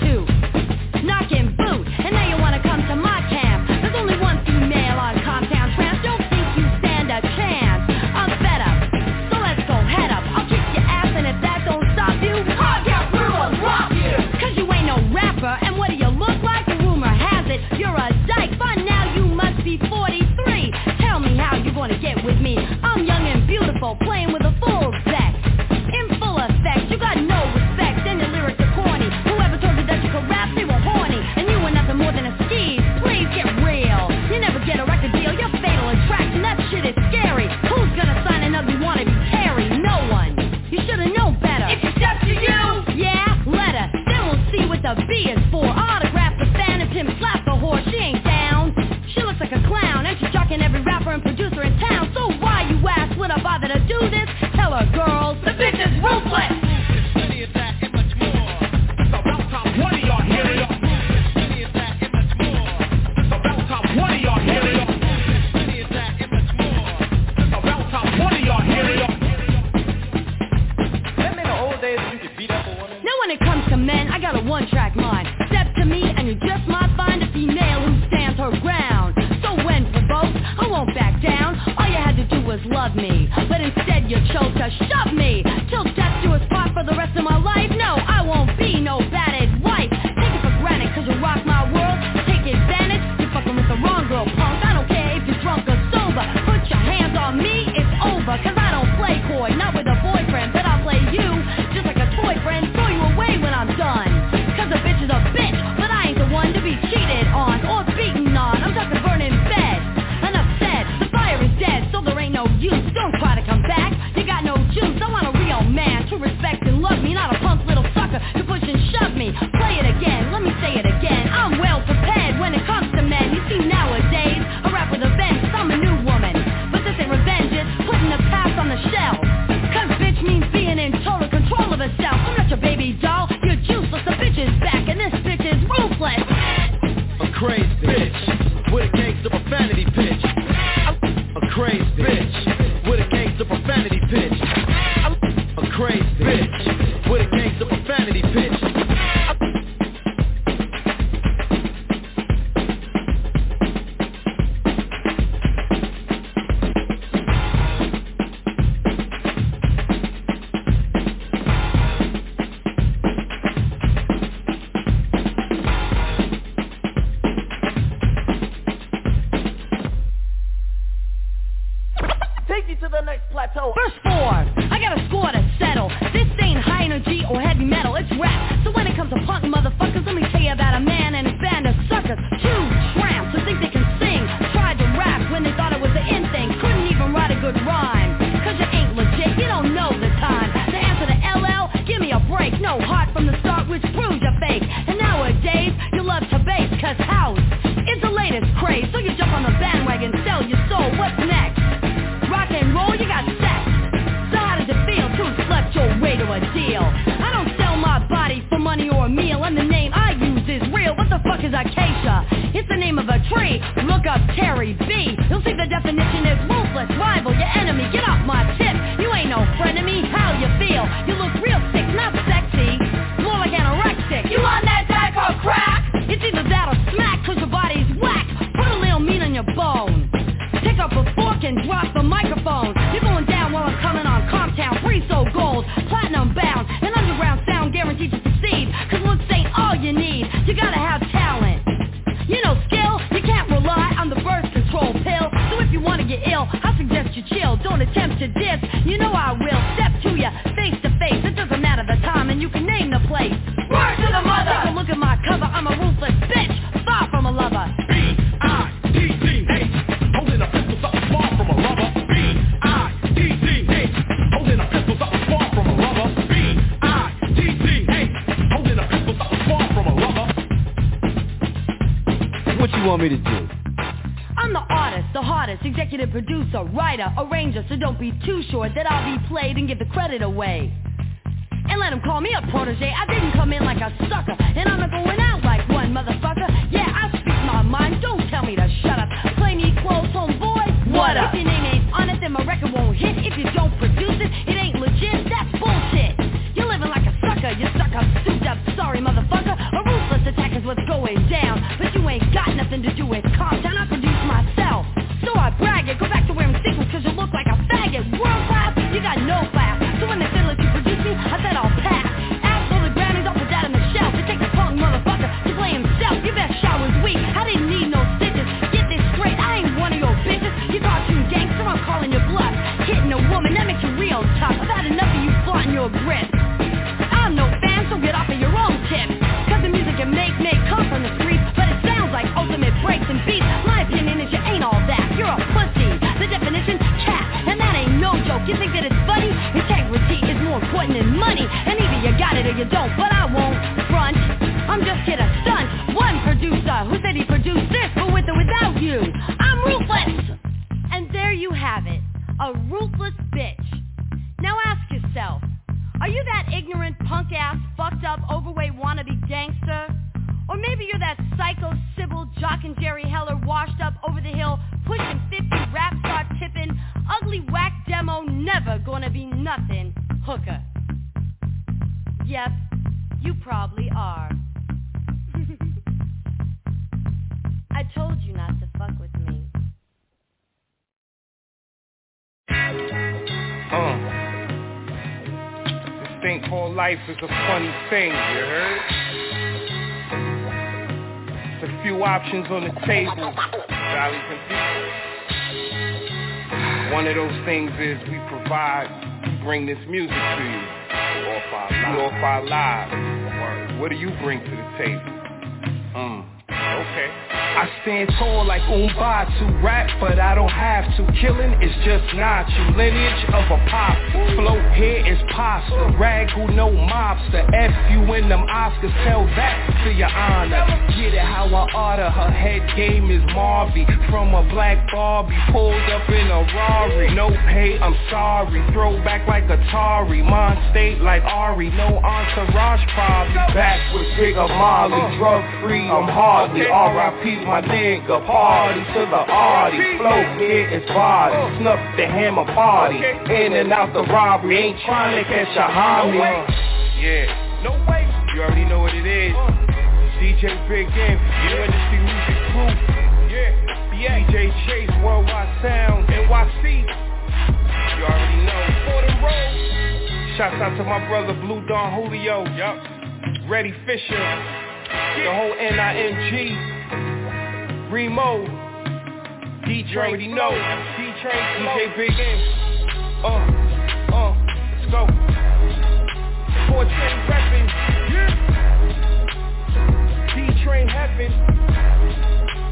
do this, tell her, girl. hottest executive producer, writer, arranger, so don't be too sure that I'll be played and give the credit away. And let them call me a protege, I didn't come in like a sucker, and I'm not going out like one motherfucker. Yeah, I speak my mind, don't tell me to shut up. Play me close, homeboy, what up? If your name ain't on it, then my record won't hit. If you don't produce it, it ain't legit, that's bullshit. You're living like a sucker, you suck up, suit up, sorry motherfucker. A ruthless attack is what's going down, but you ain't got nothing to do with content. I produce myself. So I brag it. Go back to wearing sequins cause you look like a faggot. World class, you got no class. So when they say let you produce me, I said I'll pass. Ask for the Grammys, I'll put that on the shelf. It takes a punk motherfucker to play himself. Your best shot was weak. I didn't need no stitches. Get this straight, I ain't one of your bitches. You cartoon gangster, I'm calling your bluff. Hitting a woman, that makes you real tough. I've had enough of you flaunting your grip. I'm no fan, so get off of your own tip. Cause the music you make may come from the streets, but it sounds like ultimate breaks and beats. You think that it's funny? Integrity is more important than money. And either you got it or you don't, but I won't front. I'm just here to stunt. One producer who said he produced this, but with or without you. I'm ruthless. And there you have it. A ruthless bitch. Now ask yourself, are you that ignorant, punk-ass, fucked-up, overweight wannabe gangster? Or maybe you're that psycho, Sybil, Jock and Jerry Heller, washed up over the hill, pushing 50, rap star tipping, ugly whack never gonna be nothing, hooker. Yep, you probably are. [LAUGHS] I told you not to fuck with me. Uh. This thing called life is a funny thing, you heard? There's a few options on the table. One of those things is we we bring this music to you. Lives. Off our lives. What do you bring to the table? Mm. Okay. I stand tall like Umba to Rap, but I don't have to. Killing is just not you. Lineage of a pop. Float here is pasta. Rag who no mobster. F you in them Oscars. Tell that to your honor. Get it how I order. Her head game is Marvy. From a black Barbie. Pulled up in a Rari. No pay, I'm sorry. Throwback like Atari. Mind state like Ari. No entourage probably. Back with bigger Molly Drug free, I'm hardly R.I.P. my nigga Party to the arty Float here is body Snuff the hammer party In and out the robbery Ain't trying to catch a homie Yeah. No way. You already know what it is. Uh. DJ Big M, you industry music crew. Yeah. Yeah. DJ Chase, Worldwide Sound, NYC. You already know. For the road. Shouts out to my brother Blue Don Julio. Yup. Reddy Fisher. The whole NIMG. Remo. DJ already know. D-Train, DJ Big M. Uh, uh, let's go. Four train reppin'. Yeah. D-Train heaven.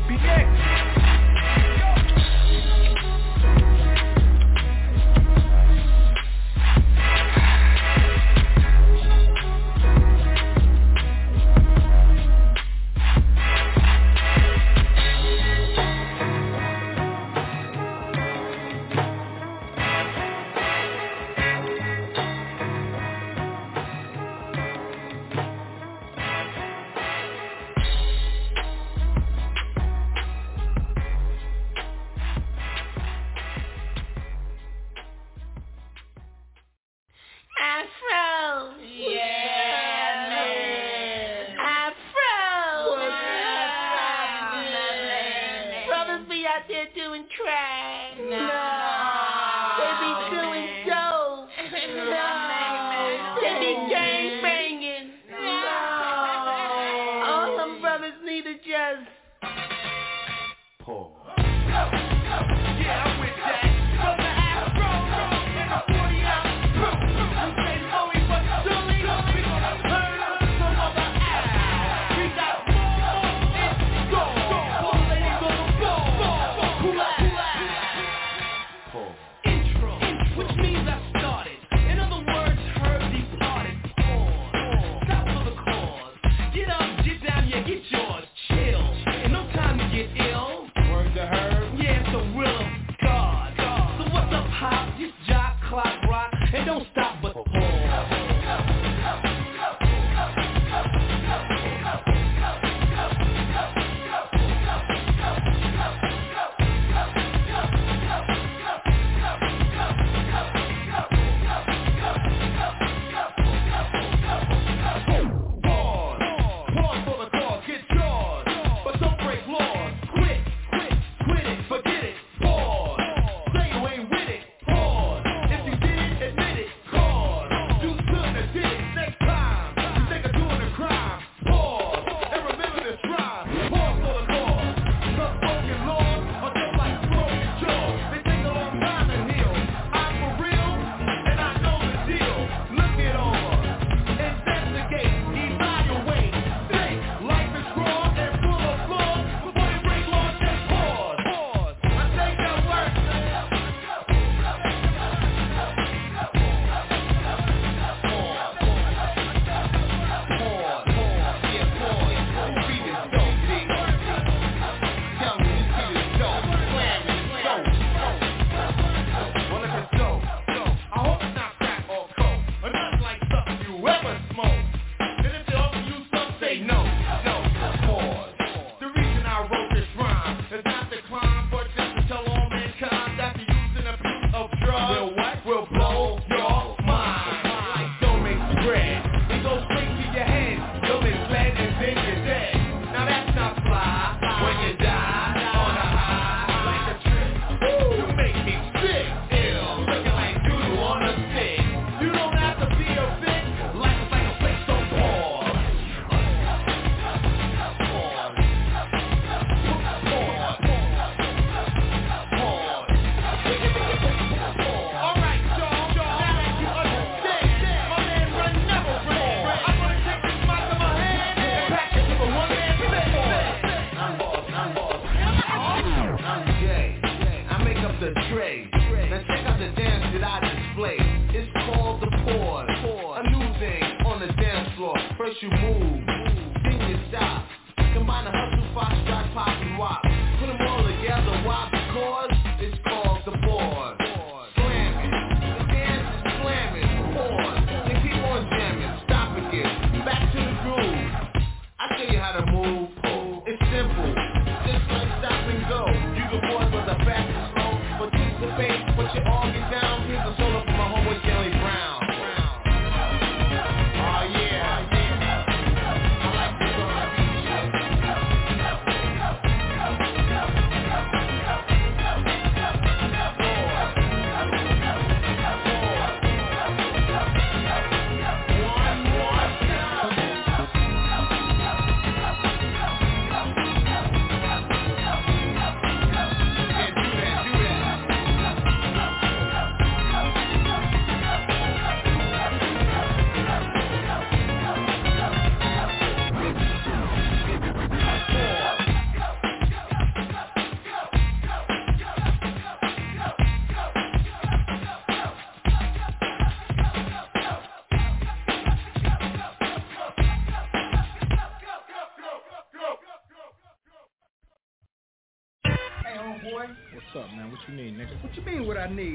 BX.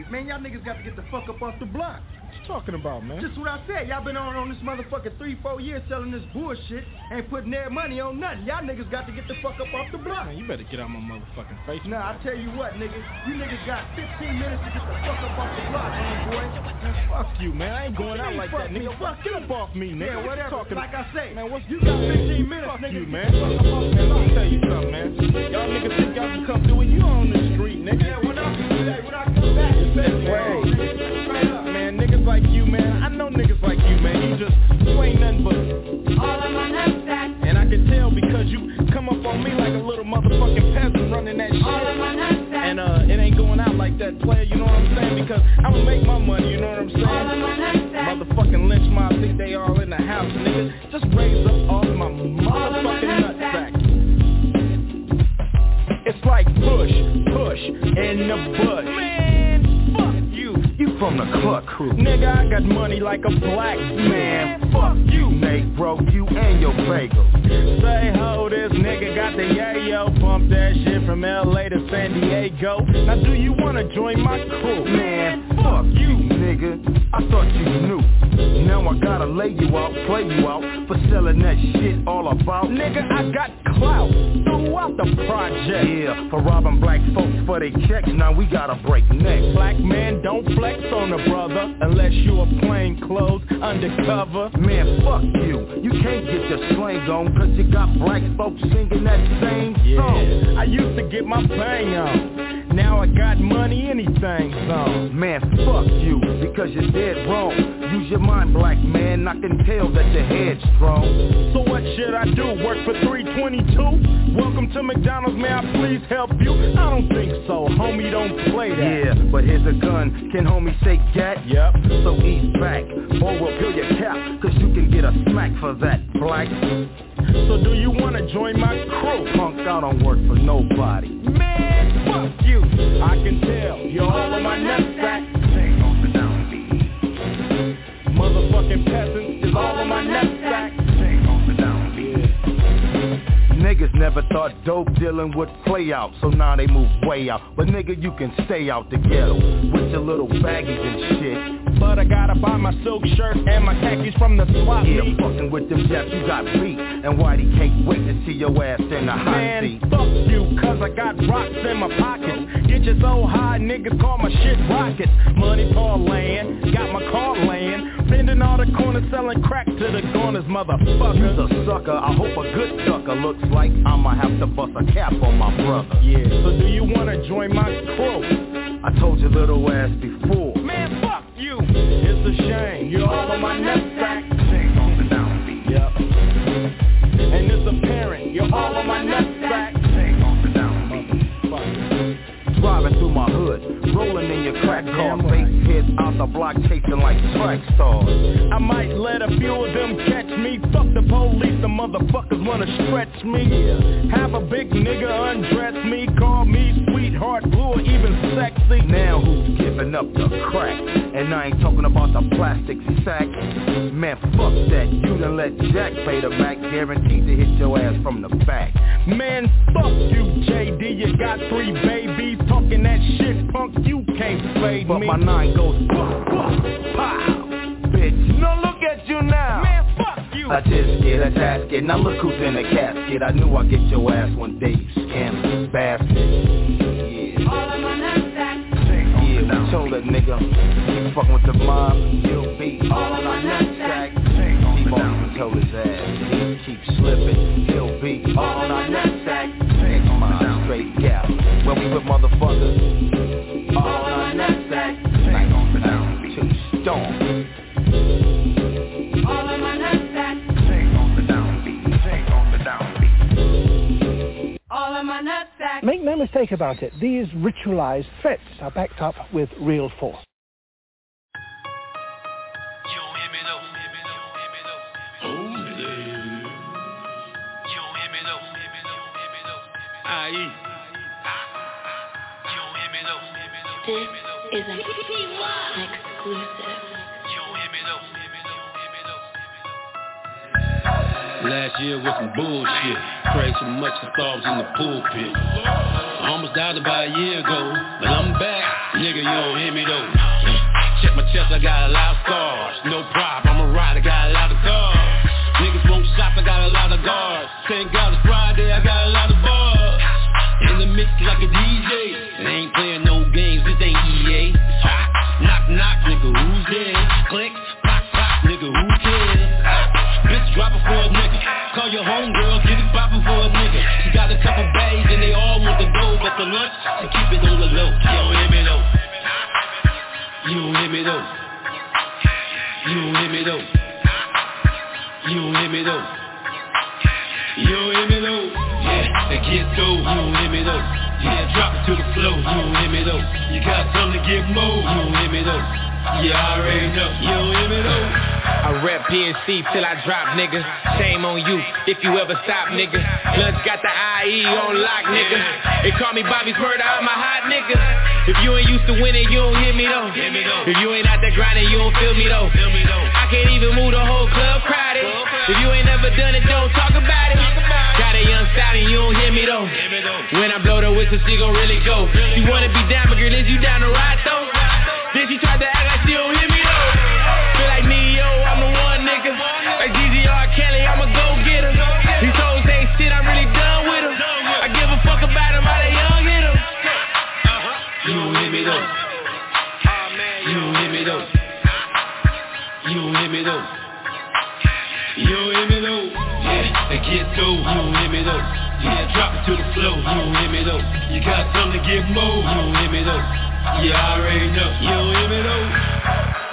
Man, y'all niggas got to get the fuck up off the block. Talking about, man? Just what I said. Y'all been on on this motherfucker three, four years selling this bullshit. Ain't putting their money on nothing. Y'all niggas got to get the fuck up off the block. Man, you better get out my motherfucking face. Nah, I tell you what, nigga. You niggas got 15 minutes to get the fuck up off the block, homeboy. Man, fuck you, man. I ain't going out like that, fuck me? nigga. Fuck get up off me, nigga. Yeah, whatever. talking Like I say, man, what's you got 15 minutes, Fuck nigga. you, man. fuck up off the Man, let me tell you something, man. Y'all niggas think y'all can come do it? You on the street, nigga. Yeah, when I, when I come back, you better Hey, Straight up. man, niggas like you, man. I know niggas like you, man. You just, you ain't nothing but. All of my knapsack. And I can tell because you come up on me like a little motherfucking peasant running that shit. All of my knapsack. And uh, it ain't going out like that, player. You know what I'm saying? Because I'ma make my money. You know what I'm saying? All of my knapsack. Motherfucking Lench Mob think they all in the house, nigga. Just raise up off my motherfucking nutsack. It's like push, push in the bush. Man, fuck you. You from the cluck crew. Nigga, I got money like a black man. Fuck you. Nate, bro, you and your bagel. Say ho, this nigga got the yayo. Pump that shit from LA to San Diego. Now do you wanna join my crew? Man, fuck you, nigga. I thought you knew. Now I gotta lay you out, play you out for selling that shit all about. Nigga, I got clout throughout the project. Yeah, for robbing black folks for they checks. Now we gotta break necks. Black man, don't flex on a brother unless you a plain clothes undercover. Man, fuck you. You can't get your slang on cause you got black folks singing that same song. I used to get my bang on. Now I got money, anything song. Man, fuck you, because you're dead wrong. Use your mind, black man. I can tell that your head's strong. So what should I do? Work for 322? Welcome to McDonald's, may I please help you? I don't think so, homie, don't play that. Yeah, but here's a gun. Can homie say gat? Yep. So ease back, or we'll peel your cap, cause you can get a smack for that, black. So do you wanna join my crew? Punk, I don't work for nobody. Man, fuck you. I can tell you're all on my nutsack. Motherfucking peasant is all on my nutsack. Niggas never thought dope dealing would play out, so now they move way out. But nigga, you can stay out the ghetto with your little baggies and shit. But I gotta buy my silk shirt and my khakis from the swap Yeah, meet. fucking with them Jeffs, you got beat. And Whitey can't wait to see your ass in the hot Man, seat. fuck you, cause I got rocks in my pockets. Get your so high, niggas call my shit rockets. Money for land, got my car land. Bending all the corners, selling crack to the corners, You's motherfucker. a sucker, I hope a good sucker looks like I'ma have to bust a cap on my brother. Yeah, so do you wanna join my crew? I told your little ass before. You. It's a shame, you're all on my nutsack. Sing on the downbeat. Yep. And it's apparent, you're all on my nutsack. Motherfucker. Driving through my hood, rolling in your crack car, face heads out the block chasing like track stars. I might let a few of them catch me. Fuck the police, the motherfuckers wanna stretch me. Have a big nigga undress me, call me sweet sweetheart, blue or even sexy. Now who's giving up the crack? And I ain't talking about the plastic sack. Man, fuck that. You done let Jack pay the Mac, guaranteed to hit your ass from the back. Man, fuck you, JD. You got three babies talking that shit, punk. You can't fade but me. my nine goes fuck, fuck, pow, bitch. No, look at you now. Man, fuck you. I just get a tasket. Now look who's in the casket. I knew I'd get your ass one day, you scandalous bastard. We told that nigga, you fucking with the mob, you'll be All of my nutsacks. T-Bone told his ass, he keep slipping, he'll be All of my nutsacks. Come on, straight gap. When we put motherfuckers All of my nutsacks. like on the down to storm. Make no mistake about it, these ritualized threats are backed up with real force. This is an exclusive. Last year was some bullshit. Prayed so much I thought in the pulpit. I almost died about a year ago, but I'm back. Nigga, you don't hear me though. Check my chest, I got a lot of scars. No problem, I'm a rider, got a lot of cars. Niggas won't stop, I got a lot of guards. Thank God it's Friday, I got a lot of bars. In the mix like a DJ. Got a couple bags and they all want the dough, but for lunch, she keep it on the low. You don't hear me though. You don't hear me though. You don't hear me though. You don't hear me though. You don't hear me though. Yeah, they get through. You don't hear me though. Yeah, drop it to the floor. You don't hear me though. You got something to get more. You don't hear me though. I already know. You don't hear me though. I rep PNC till I drop, nigga. Shame on you if you ever stop, nigga. Lunch got the IE on lock, nigga. They call me Bobby's murder, I'm a hot nigga. If you ain't used to winning, you don't hear me though. If you ain't out there grinding, you don't feel me though. I can't even move the whole club crowded. If you ain't never done it, don't talk about it. Got a young stallion, you don't hear me though. When I blow the whistle, she gon' really go. You wanna be down, get through. You don't hear me though. Yeah, drop it to the floor. You don't hear me though. You got something to get more. You don't hear me though. Yeah, I already know. You don't hear me though.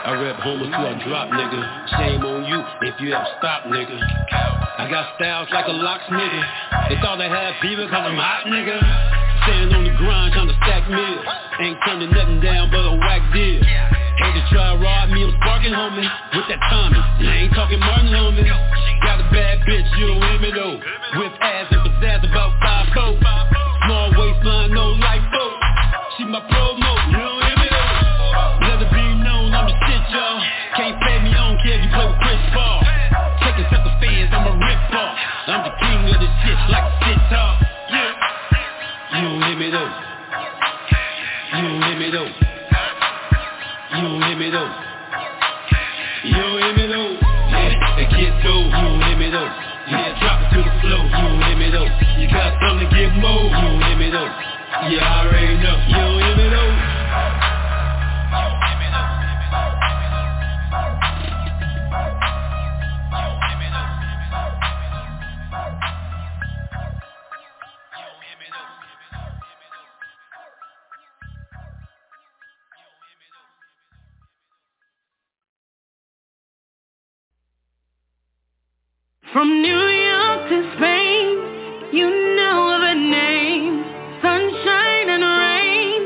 I rap homeless till I drop, nigga. Shame on you if you ever stop, nigga. I got styles like a locks, nigga. They thought they had fever cause I'm hot, nigga. Standing on the grind trying to stack meals. Ain't turning nothing down but a whack deal. Hate to try rob me, I'm sparking, homie. With that Tommy, I ain't talking Martin, homie. Got a bad bitch, you don't hear me though. With ass and pizzazz about five foot. Small waistline, no life boat. She my promo, hear me though. You don't hear me though. You don't hear me though. You don't hear me though. Yeah, they get through. You don't hear me though. Yeah, drop it to the floor. You don't hear me though. You got something to get more. You don't hear me though. Yeah, I already know. You don't hear me though. From New York to Spain, you know the name. Sunshine and rain,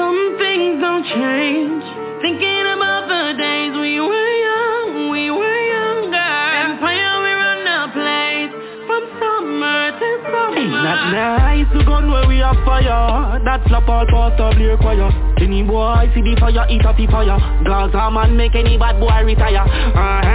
some things don't change. Thinking about the days we were young, we were younger. And playing we run the place from summer to summer. Ain't I Nice to gun where we have fire That slap all past a clear choir Any boy see the fire, eat up the fire Gaza man make any bad boy retire uh-huh.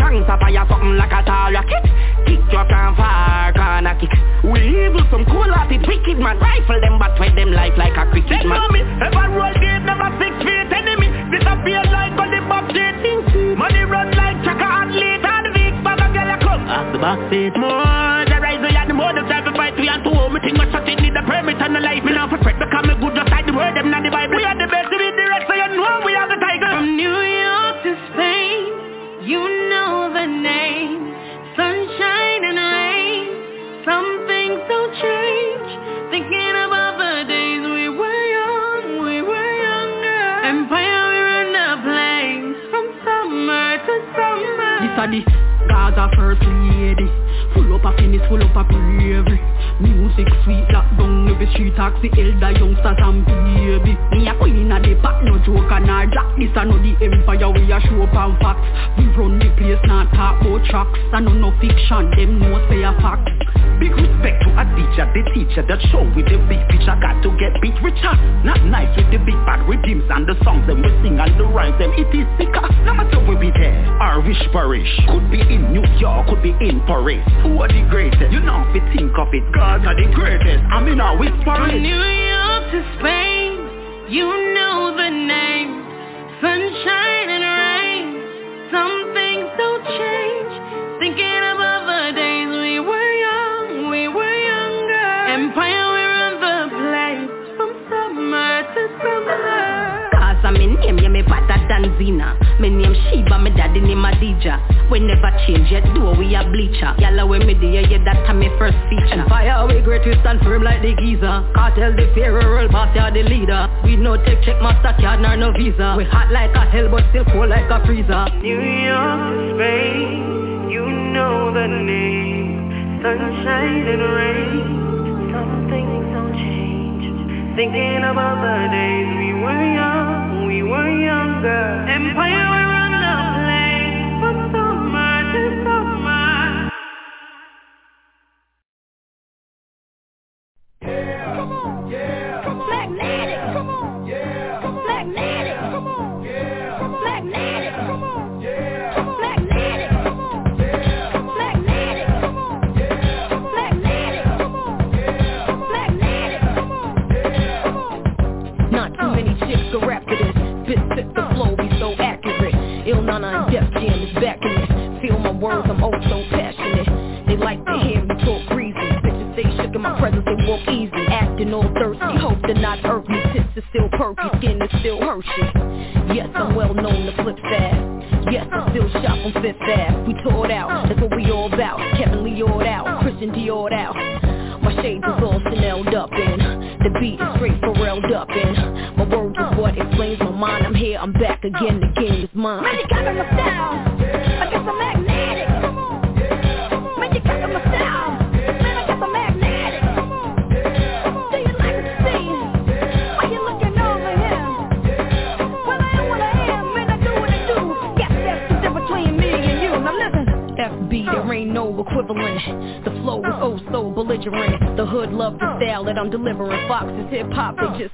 Gangsta fire something like a tar kick Kick your can fire, corner kick. We evil some cool hearted wicked man. Rifle them but fight them life like a cricket man. me, ever roll gate never six feet enemy. Disappear like on the box gate Money run like Chaka athlete And bag of girl a come. Off the back seat. More the rise we are the more the drive fight We are two me think my shot it need a permit and a life. Me now for fret because me good just like the word them not the Bible. We are the best, we the rest so you know we are the tiger. From New York You know the name Sunshine and rain. Some things don't change. Thinking about the days we were young We were younger. Empire we the place From summer to summer. This a the Gaza first lady. Full up of finish, full up of bravery Music sweet, lock down every street Taxi, elder, youngsters and baby Me a queen inna the pack, no joke and I jack This. A no the empire, we a show up and facts We run the place, not talk about tracks And no no fiction, them know say a fact. Big respect to a teacher, the teacher that show with the big picture. Got to get big richer Not nice with the big bad rhythms and the songs Them we sing and the rhymes them It is sicker, no matter we there Irish parish, could be in New York, could be in Paris. Who are the greatest? You know if you think of it God are the greatest, I mean I whisper From New York to Spain You know the name. Sunshine and rain Some things don't change. Thinking about the days we were young We were younger. Empire we run the place From summer to summer. Cause I'm in name, yeah, me better than Zina. Me name Sheba, me daddy name Adija We never change yet, do we a bleacher? Yalla when me there, yeah, that time me first feature. Fire we great, we stand firm like the Giza Cartel the pharaoh, roll boss, yeah, the leader. We no take check, master card, nor no visa. We hot like a hell, but still cold like a freezer. New York to Spain You know the name. Sunshine and rain Some things don't change. Thinking about the days we were young We were younger. Empire is the style that I'm delivering Fox hip-hop, oh. they just